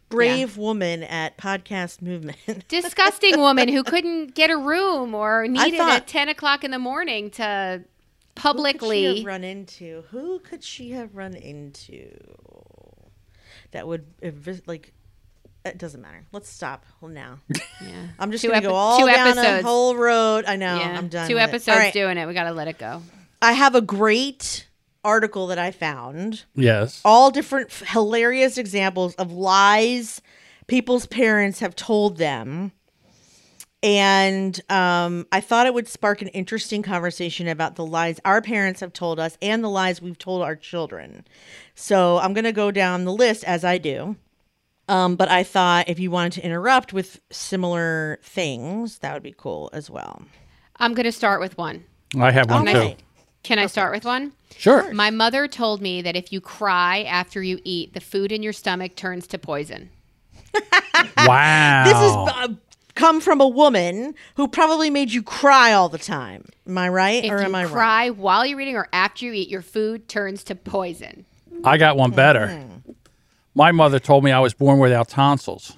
brave woman at podcast movement. disgusting woman who couldn't get a room or needed thought- at 10 o'clock in the morning to Who could she publicly have run into? Who could she have run into? That would evis- like. It doesn't matter. Let's stop now. yeah. I'm just Two gonna go epi- all two down episodes. a whole road. I know. yeah. I'm done. Two with it. episodes doing it. We got to let it go. I have a great article that I found. Yes. All different f- hilarious examples of lies people's parents have told them. And um, I thought it would spark an interesting conversation about the lies our parents have told us and the lies we've told our children. So I'm going to go down the list as I do. Um, but I thought if you wanted to interrupt with similar things, that would be cool as well. I'm going to start with one. I have one All too. right. Can I start with one? Sure. My mother told me that if you cry after you eat, the food in your stomach turns to poison. Wow. This is uh, come from a woman who probably made you cry all the time. Am I right If or am I wrong? cry while you're eating or after you eat, your food turns to poison. I got one better. Hmm. My mother told me I was born without tonsils.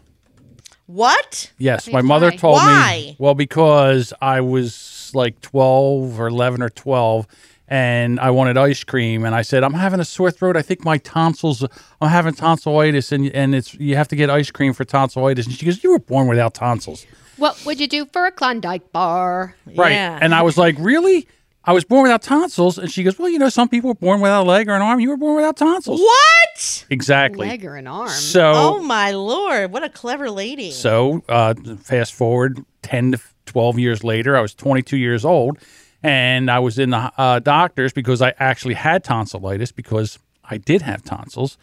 What? Yes, my mother why? told Why? me. Well, because I was like 12 or 11 or 12 and I wanted ice cream and I said, "I'm having a sore throat. I think my tonsils I'm having tonsillitis and and it's you have to get ice cream for tonsillitis." And she goes, "You were born without tonsils." What would you do for a Klondike bar? Right. Yeah. And I was like, "Really?" I was born without tonsils and she goes, "Well, you know, some people are born without a leg or an arm. You were born without tonsils." What? Exactly. Leg or an arm? So Oh my lord! What a clever lady. So, uh, fast forward 10 to 12 years later, I was 22 years old and I was in the uh, doctor's because I actually had tonsillitis because I did have tonsils.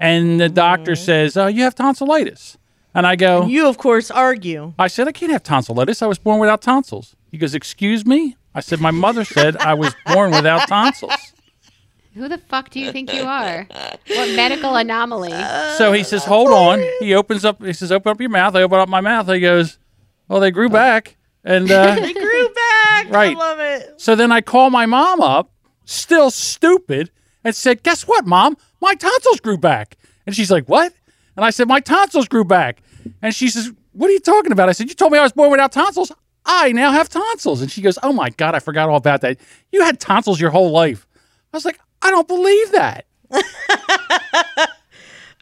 And the doctor says, uh, You have tonsillitis. And I go, you, of course, argue. I said, I can't have tonsillitis. I was born without tonsils. He goes, Excuse me? I said, My mother said I was born without tonsils. Who the fuck do you think you are? What medical anomaly? So he says, "Hold on." He opens up. He says, "Open up your mouth." I open up my mouth. He goes, "Well, they grew back." And uh, They grew back. Right. I love it. so then I call my mom up, still stupid, and said, "Guess what, mom? My tonsils grew back." And she's like, "What?" And I said, "My tonsils grew back." And she says, "What are you talking about?" I said, "You told me I was born without tonsils. I now have tonsils." And she goes, "Oh my god, I forgot all about that. You had tonsils your whole life." I was like, "I don't believe that."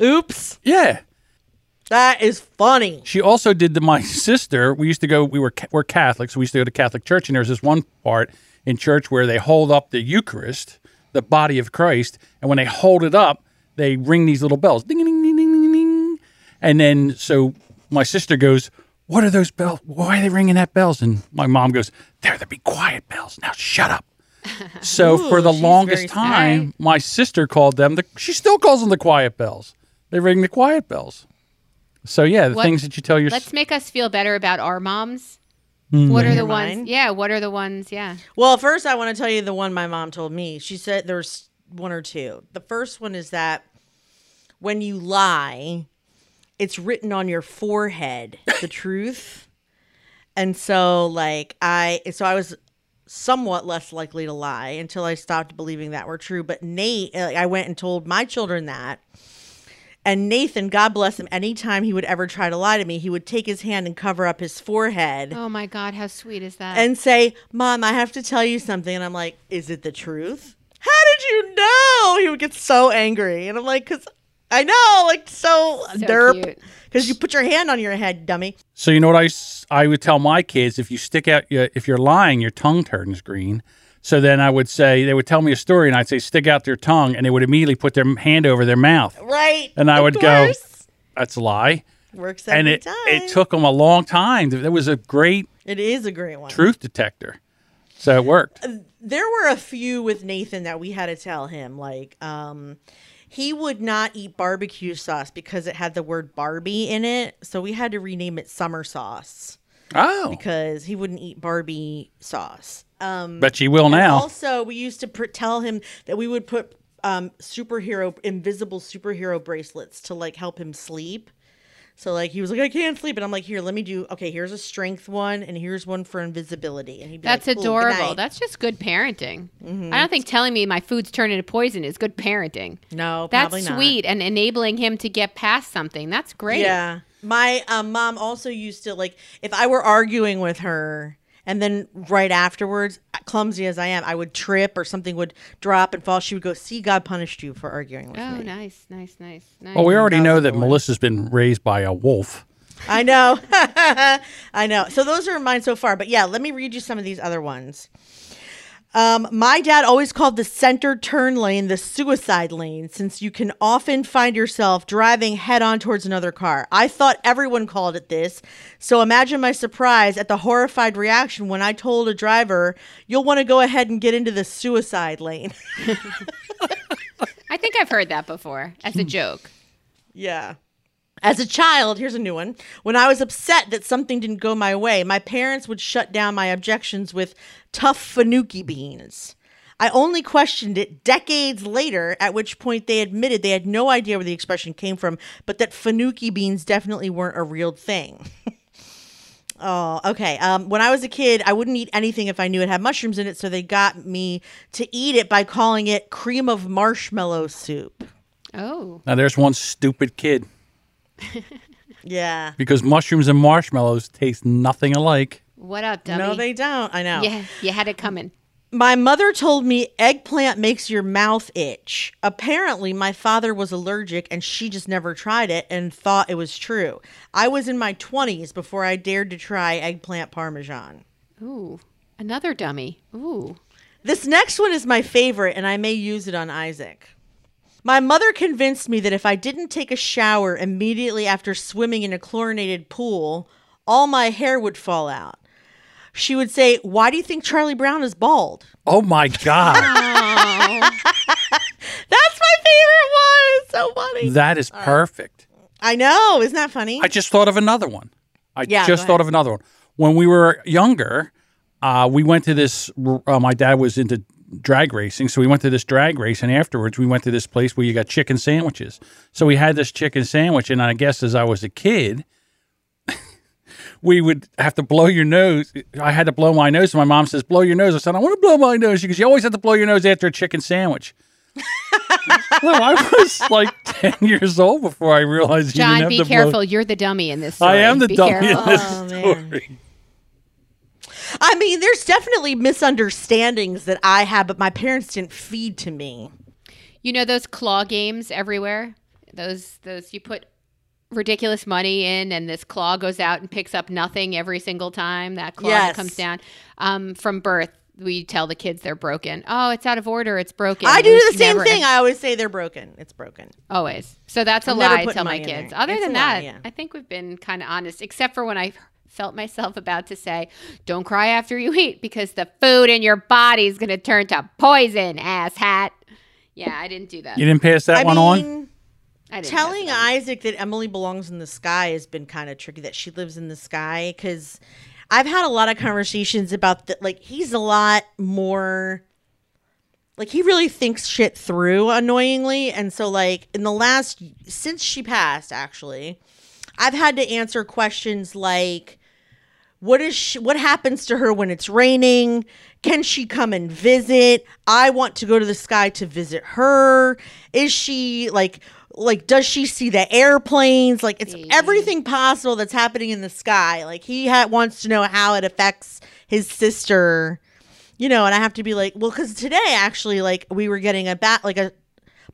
Oops. Yeah. That is funny. She also did to my sister. We used to go. We were we're Catholics. So we used to go to Catholic church, and there's this one part in church where they hold up the Eucharist, the body of Christ, and when they hold it up, they ring these little bells, ding ding ding ding ding ding, and then so my sister goes, "What are those bells? Why are they ringing that bells?" And my mom goes, There "They're the be quiet bells. Now shut up." So for the longest very smart. time, my sister called them. The, she still calls them the quiet bells. They ring the quiet bells. So yeah, the What- things that you tell your Let's make us feel better about our moms. Hmm. What are the Your ones? mine? Yeah, what are the ones? Yeah. Well, first I want to tell you the one my mom told me. She said there's one or two. The first one is that when you lie, it's written on your forehead the truth. And so like I so I was somewhat less likely to lie until I stopped believing that were true. But Nate, uh, I went and told my children that. And Nathan, God bless him, anytime he would ever try to lie to me, he would take his hand and cover up his forehead Oh my God, how sweet is that? and say, Mom, I have to tell you something. And I'm like, Is it the truth? How did you know? He would get so angry. And I'm like, Because I know, like, so, So derp. Because you put your hand on your head, dummy. So you know what I, I would tell my kids if you stick out your if you're lying your tongue turns green. So then I would say they would tell me a story and I'd say stick out their tongue and they would immediately put their hand over their mouth. Right. And I Of would go- That's a lie. Works every and it time. it took them a long time. There was a great It is a great one. truth detector. So it worked. there were a few with Nathan that we had to tell him like um he would not eat barbecue sauce because it had the word Barbie in it, so we had to rename it summer sauce Oh, because he wouldn't eat Barbie sauce. Um bet you will now. also we used to pr- tell him that we would put um superhero invisible superhero bracelets to like help him sleep. So like he was like I can't sleep and I'm like here let me do okay here's a strength one and here's one for invisibility and he'd be That's like, "Cool, adorable. That's just good parenting. Mm-hmm. I don't think telling me my food's turned into poison is good parenting. no That's probably not. sweet and enabling him to get past something. That's great. Yeah. My um, mom also used to like if I were arguing with her and then right afterwards, clumsy as I am, I would trip or something would drop and fall. She would go, "See, God punished you for arguing with Oh, me." nice, nice, nice, nice. Well, we already That know that good. Melissa's been raised by a wolf. I know. I know. So those are mine so far. But yeah, let me read you some of these other ones. Um, my dad always called the center turn lane the suicide lane since you can often find yourself driving head on towards another car. I thought everyone called it this. So imagine my surprise at the horrified reaction when I told a driver, you'll want to go ahead and get into the suicide lane. I think I've heard that before as a joke. Yeah. As a child, here's a new one. When I was upset that something didn't go my way, my parents would shut down my objections with tough fanuki beans. I only questioned it decades later, at which point they admitted they had no idea where the expression came from, but that fanuki beans definitely weren't a real thing. oh, okay. Um, when I was a kid, I wouldn't eat anything if I knew it had mushrooms in it, so they got me to eat it by calling it cream of marshmallow soup. Oh, Now there's one stupid kid Yeah. because mushrooms and marshmallows taste nothing alike. What up, dummy? No, they don't. I know. Yeah, you had it coming. My mother told me eggplant makes your mouth itch. Apparently, my father was allergic and she just never tried it and thought it was true. I was in my 20s before I dared to try eggplant parmesan. Ooh, another dummy. Ooh. This next one is my favorite and I may use it on Isaac. My mother convinced me that if I didn't take a shower immediately after swimming in a chlorinated pool, all my hair would fall out. She would say, Why do you think Charlie Brown is bald? Oh my god, That's my favorite one. It's so funny. that is perfect. I know. Isn't that funny? I just thought of another one. I Yeah, just go thought ahead. of another one. When we were younger, uh, we went to this. Uh, my dad was into drag racing, so we went to this drag race, and afterwards we went to this place where you got chicken sandwiches. So we had this chicken sandwich, and I guess as I was a kid, we would have to blow your nose. I had to blow my nose, and my mom says, "Blow your nose." I said, "I want to blow my nose." She goes, "You always have to blow your nose after a chicken sandwich." well, I was like ten years old before I realized you didn't John, have be to blow- careful. You're the dummy in this story. I am the Be dummy careful. in this Oh, man. story. I mean, there's definitely misunderstandings that I have, but my parents didn't feed to me. You know those claw games everywhere? Those those you put ridiculous money in and this claw goes out and picks up nothing every single time that claw Yes. comes down. Um, from birth, we tell the kids they're broken. Oh, it's out of order. It's broken. I do the same never- thing. I always say they're broken. It's broken. Always. So that's a I'm lie I tell my kids. there. Other It's than a lie, that, yeah. I think we've been kind of honest, except for when I felt myself about to say, "Don't cry after you eat because the food in your body is going to turn to poison." Ass hat. Yeah, I didn't do that. You didn't pass that I one mean, on? Telling pass it on. Isaac that Emily belongs in the sky has been kind of tricky. That she lives in the sky because I've had a lot of conversations about that. Like he's a lot more. Like he really thinks shit through annoyingly, and so like in the last since she passed, actually, I've had to answer questions like, what is she, what happens to her when it's raining? Can she come and visit? I want to go to the sky to visit her. Is she like like does she see the airplanes? Like it's everything possible that's happening in the sky. Like he ha- wants to know how it affects his sister. You know, and I have to be like, well, because today actually, like we were getting a bat, like a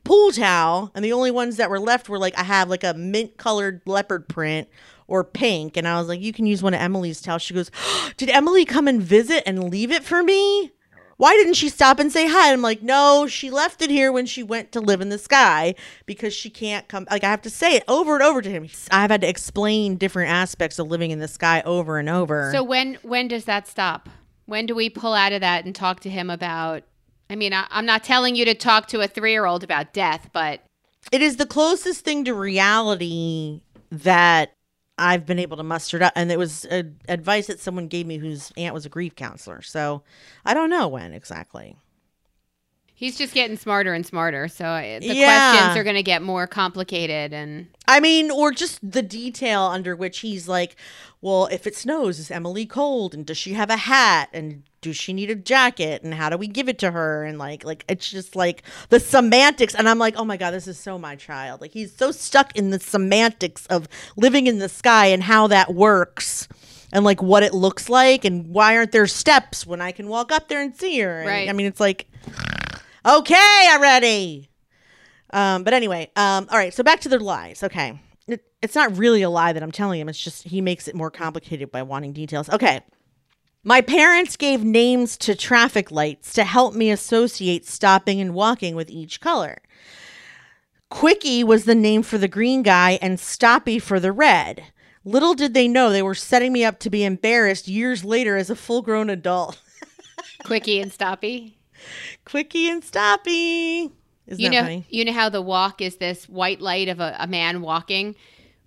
pool towel, and the only ones that were left were like I have like a mint colored leopard print or pink, and I was like, you can use one of Emily's towels. She goes, did Emily come and visit and leave it for me? Why didn't she stop and say hi? I'm like, no, she left it here when she went to live in the sky because she can't come. Like, I have to say it over and over to him. I've had to explain different aspects of living in the sky over and over. So when when does that stop? When do we pull out of that and talk to him about? I mean, I, I'm not telling you to talk to a three year old about death, but it is the closest thing to reality that I've been able to muster it up. And it was uh, advice that someone gave me whose aunt was a grief counselor. So I don't know when exactly. He's just getting smarter and smarter. So uh, the Yeah. questions are going to get more complicated. And I mean, or just the detail under which he's like, well, if it snows, is Emily cold? And does she have a hat? And does she need a jacket? And how do we give it to her? And like, like it's just like the semantics. And I'm like, oh my god, this is so my child. Like he's so stuck in the semantics of living in the sky and how that works. And like what it looks like, and why aren't there steps when I can walk up there and see her? And, Right. I mean, it's like, okay, already. Um, but anyway, um, all right. So back to the lies. Okay, it, it's not really a lie that I'm telling him. It's just he makes it more complicated by wanting details. Okay. My parents gave names to traffic lights to help me associate stopping and walking with each color. Quickie was the name for the green guy and Stoppy for the red. Little did they know they were setting me up to be embarrassed years later as a full grown adult. Quickie and Stoppy. Quickie and Stoppy. Isn't you that know, funny? you know how the walk is this white light of a, a man walking.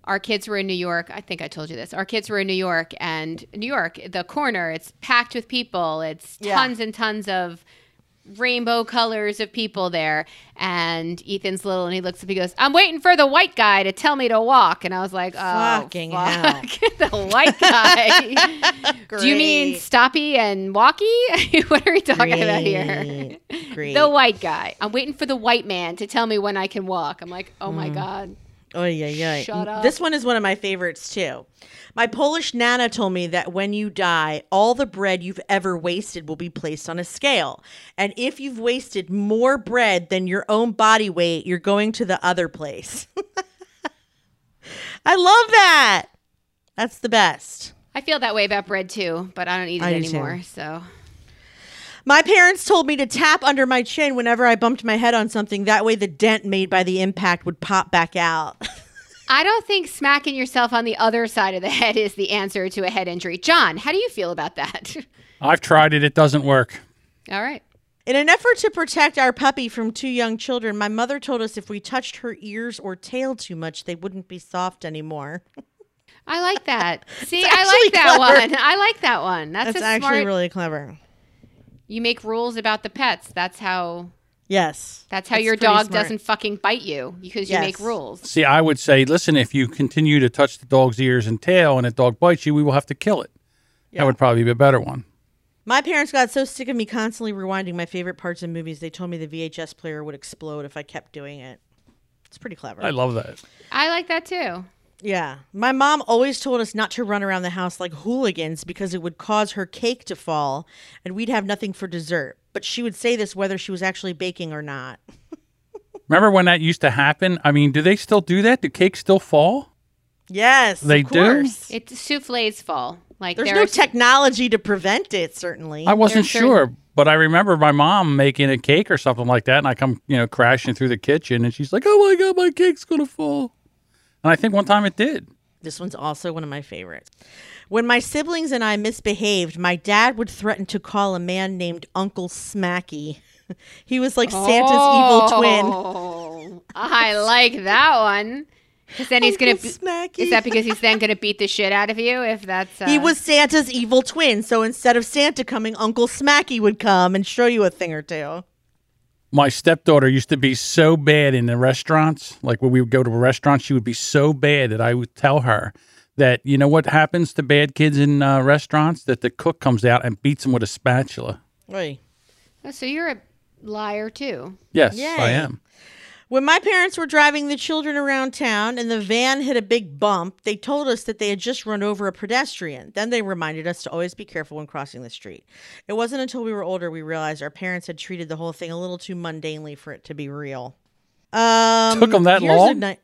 Our kids were in New York. I think I told you this. Our kids were in New York, and New York, the corner, it's packed with people. It's Yeah. tons and tons of rainbow colors of people there. And Ethan's little, and he looks up. He goes, "I'm waiting for the white guy to tell me to walk." And I was like, "Oh, Fucking fuck. the white guy." Do you mean Great. Stoppy and Walkie? what are we talking about here? Great. Great. The white guy. I'm waiting for the white man to tell me when I can walk. I'm like, oh Mm. my god. Oh yeah, yeah. Shut up. This one is one of my favorites too. My Polish nana told me that when you die, all the bread you've ever wasted will be placed on a scale. And if you've wasted more bread than your own body weight, you're going to the other place. I love that. That's the best. I feel that way about bread too, but I don't eat it I do, too. anymore. So My parents told me to tap under my chin whenever I bumped my head on something. That way, the dent made by the impact would pop back out. I don't think smacking yourself on the other side of the head is the answer to a head injury. John, how do you feel about that? I've tried it. It doesn't work. All right. In an effort to protect our puppy from two young children, my mother told us if we touched her ears or tail too much, they wouldn't be soft anymore. I like that. See, I like that clever. one. I like that one. That's, That's a actually smart. really clever. you make rules about the pets. That's how. Yes. That's how It's your dog smart. doesn't fucking bite you because you Yes. make rules. See, I would say, listen, if you continue to touch the dog's ears and tail and the dog bites you, we will have to kill it. Yeah. That would probably be a better one. My parents got so sick of me constantly rewinding my favorite parts of movies, they told me the VHS player would explode if I kept doing it. It's pretty clever. I love that. I like that too. Yeah. My mom always told us not to run around the house like hooligans because it would cause her cake to fall and we'd have nothing for dessert. But she would say this whether she was actually baking or not. Remember when that used to happen? I mean, do they still do that? Do cakes still fall? Yes. They of do? It's souffles fall. Like There's no there's technology to prevent it, certainly. I wasn't There's certain- sure, but I remember my mom making a cake or something like that, and I come, you know, crashing through the kitchen, and she's like, "Oh my god, my cake's gonna fall," and I think one time it did. This one's also one of my favorites. When my siblings and I misbehaved, my dad would threaten to call a man named Uncle Smacky. he was like Santa's evil twin. Oh, I like that one. Because then he's gonna. Uncle be- Smacky. Is that because he's then gonna beat the shit out of you? If that's uh, He was Santa's evil twin. So instead of Santa coming, Uncle Smacky would come and show you a thing or two. My stepdaughter used to be so bad in the restaurants. Like when we would go to a restaurant, she would be so bad that I would tell her that you know what happens to bad kids in uh, restaurants that the cook comes out and beats them with a spatula. Right. Oh, so you're a liar too. Yes, Yay. I am. When my parents were driving the children around town and the van hit a big bump, they told us that they had just run over a pedestrian. Then they reminded us to always be careful when crossing the street. It wasn't until we were older we realized our parents had treated the whole thing a little too mundanely for it to be real. Um, Took 'em that long? ni-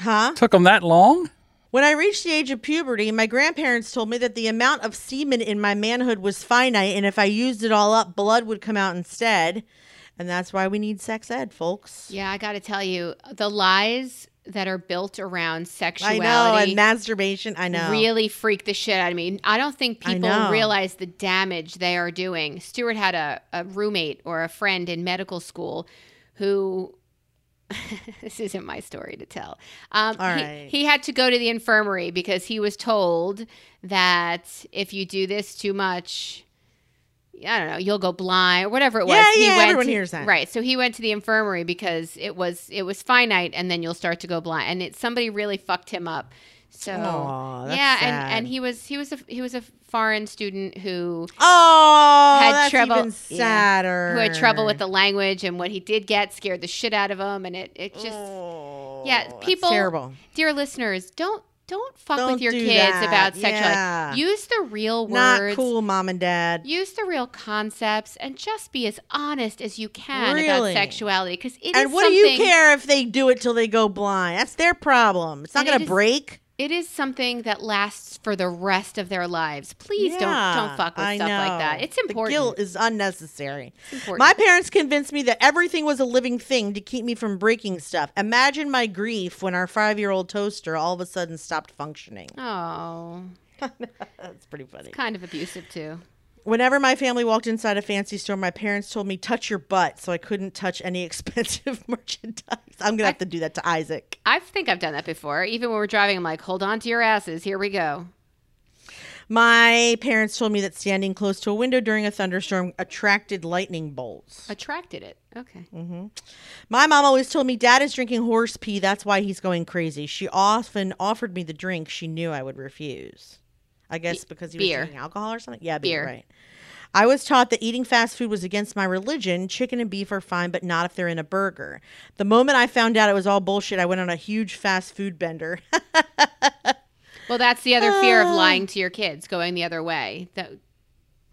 huh? Took them that long? When I reached the age of puberty, my grandparents told me that the amount of semen in my manhood was finite, and if I used it all up, blood would come out instead. And that's why we need sex ed, folks. Yeah, I got to tell you, the lies that are built around sexuality know, and masturbation. I know. really freak the shit out of me. I don't think people realize the damage they are doing. Stuart had a, a roommate or a friend in medical school who. this isn't my story to tell. Um, All he- he had to go to the infirmary because he was told that if you do this too much, I don't know, you'll go blind or whatever it was. Yeah, he yeah, went everyone to- hears that. Right. So he went to the infirmary because it was it was finite and then you'll start to go blind. And it somebody really fucked him up. So Aw, that's yeah, sad. and and he was he was a he was a foreign student who Oh, Had trouble- even yeah. sadder. who had trouble with the language and what he did get scared the shit out of him and it it just Oh, yeah, that's people terrible. dear listeners, don't don't fuck Don't with your kids that. about sexuality. Yeah. Use the real words. Not cool, mom and dad. Use the real concepts and just be as honest as you can Really? about sexuality because it is And what do you care if they do it till they go blind? That's their problem. It's not it going to break. It is something that lasts for the rest of their lives. Please don't don't fuck with I stuff like that. It's important. The guilt is unnecessary. important. My parents convinced me that everything was a living thing to keep me from breaking stuff. Imagine my grief when our five year old toaster all of a sudden stopped functioning. oh, That's pretty funny. kind of abusive too. Whenever my family walked inside a fancy store, my parents told me, touch your butt, so I couldn't touch any expensive merchandise. I'm going to have to do that to Isaac. I think I've done that before. Even when we're driving, I'm like, hold on to your asses. Here we go. My parents told me that standing close to a window during a thunderstorm attracted lightning bolts. Attracted it. Okay. Mm-hmm. My mom always told me dad is drinking horse pee. That's why he's going crazy. She often offered me the drink she knew I would refuse. I guess because he was beer. drinking alcohol or something. Yeah, beer, Beer. right. I was taught that eating fast food was against my religion. Chicken and beef are fine, but not if they're in a burger. The moment I found out it was all bullshit, I went on a huge fast food bender. Well, that's the other fear Ah. of lying to your kids, going the other way. That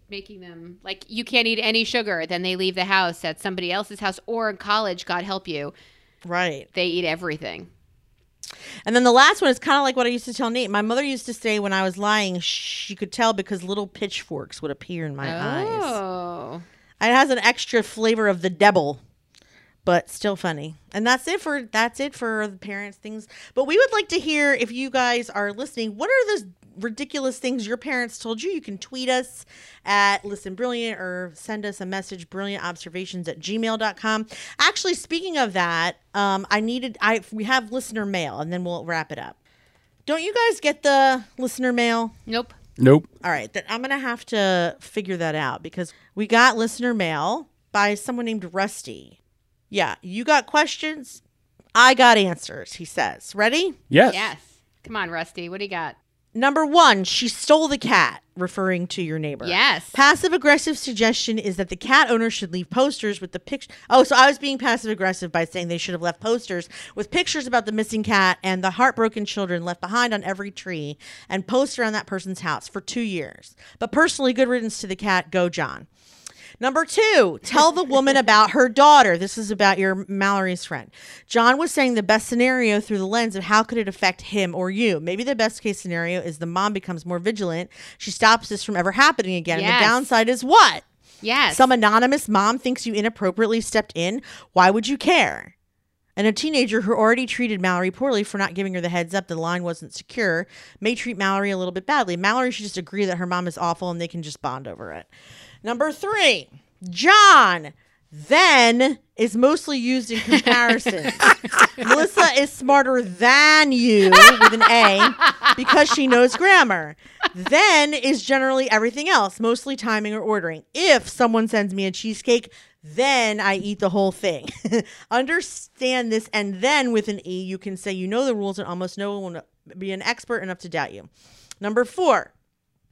making them like you can't eat any sugar. Then they leave the house at somebody else's house or in college. God help you, right. they eat everything. And then the last one is kind of like what I used to tell Nate. My mother used to say when I was lying, she could tell because little pitchforks would appear in my eyes. Oh, It has an extra flavor of the devil, but still funny. And that's it for that's it for the parents things. But we would like to hear if you guys are listening. What are the ridiculous things your parents told you? You can tweet us at listen brilliant or send us a message brilliantobservations at gmail.com. Actually, speaking of that, um, I needed I we have listener mail and then we'll wrap it up. Don't you guys get the listener mail? nope. Nope. All right, then I'm gonna have to figure that out because we got listener mail by someone named Rusty. Yeah, you got questions, I got answers. He says, "Ready? Yes. Yes. Come on, Rusty. What do you got? Number one, she stole the cat, referring to your neighbor. Yes. Passive aggressive suggestion is that the cat owner should leave posters with the picture. Oh, so I was being passive aggressive by saying they should have left posters with pictures about the missing cat and the heartbroken children left behind on every tree and post around that person's house for two years. But personally, good riddance to the cat. Go, John. Number two, tell the woman about her daughter. This is about your Mallory's friend. John was saying the best scenario through the lens of how could it affect him or you. Maybe the best case scenario is the mom becomes more vigilant. She stops this from ever happening again. And the downside is what? Yes. Some anonymous mom thinks you inappropriately stepped in. Why would you care? And a teenager who already treated Mallory poorly for not giving her the heads up the line wasn't secure may treat Mallory a little bit badly. Mallory should just agree that her mom is awful and they can just bond over it. Number three, John then is mostly used in comparison. Melissa is smarter than you with an A because she knows grammar. Then is generally everything else, mostly timing or ordering. If someone sends me a cheesecake, then I eat the whole thing. Understand this, and then with an E, you can say you know the rules and almost no one will be an expert enough to doubt you. Number four,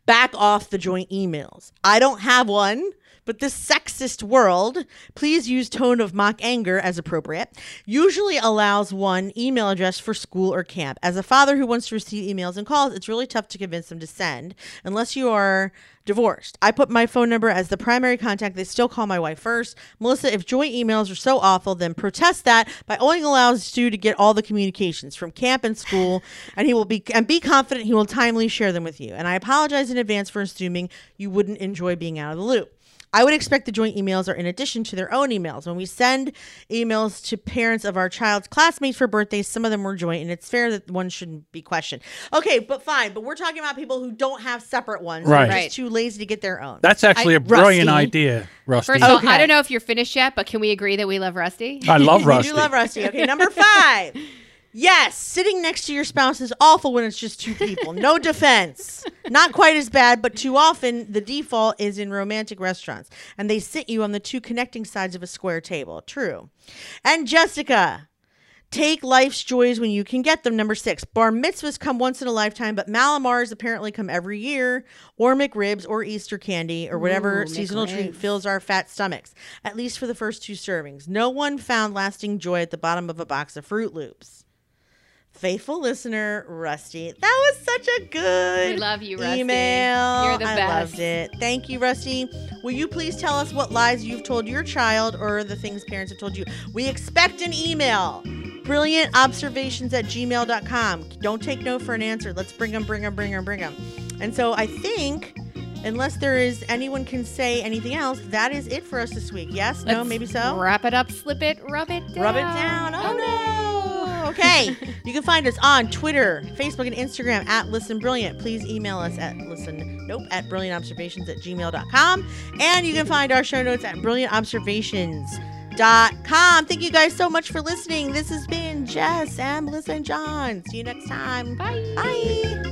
back off the joint emails. I don't have one. But this sexist world, please use tone of mock anger as appropriate, usually allows one email address for school or camp. As a father who wants to receive emails and calls, it's really tough to convince them to send unless you are divorced. I put my phone number as the primary contact. They still call my wife first. Melissa, if joint emails are so awful, then protest that by only allowing Stu to get all the communications from camp and school, and he will be and be confident he will timely share them with you. And I apologize in advance for assuming you wouldn't enjoy being out of the loop. I would expect the joint emails are in addition to their own emails. When we send emails to parents of our child's classmates for birthdays, some of them were joint, and it's fair that one shouldn't be questioned. Okay, but fine. But we're talking about people who don't have separate ones. Right. They're Right. just too lazy to get their own. That's actually I- a brilliant Rusty. idea, Rusty. First of all, Okay. I don't know if you're finished yet, but can we agree that we love Rusty? I love We Rusty. do love Rusty. Okay, number five. Yes, sitting next to your spouse is awful when it's just two people. No defense. Not quite as bad, but too often the default is in romantic restaurants and they sit you on the two connecting sides of a square table. True. And Jessica, take life's joys when you can get them. Number six, bar mitzvahs come once in a lifetime, but Mallomars apparently come every year, or McRibs, or Easter candy, or whatever Ooh, seasonal treat McRibs. fills our fat stomachs, at least for the first two servings. No one found lasting joy at the bottom of a box of Froot Loops. Faithful listener, Rusty. That was such a good We love you, Rusty. email. You're the I best. loved it. Thank you, Rusty. Will you please tell us what lies you've told your child or the things parents have told you? We expect an email. Brilliant observations at gmail.com. Don't take no for an answer. Let's bring them, bring them, bring them, bring them. And so I think, unless there is anyone can say anything else, that is it for us this week. Yes? no? Let's Maybe so? Wrap it up, slip it, rub it down. Rub it down. Oh, no. Okay. you can find us on Twitter, Facebook, and Instagram at Listen Brilliant. Please email us at listen, nope, at brilliantobservations at gmail.com. And you can find our show notes at brilliantobservations.com. Thank you guys so much for listening. This has been Jess and Melissa and John. See you next time. Bye. Bye.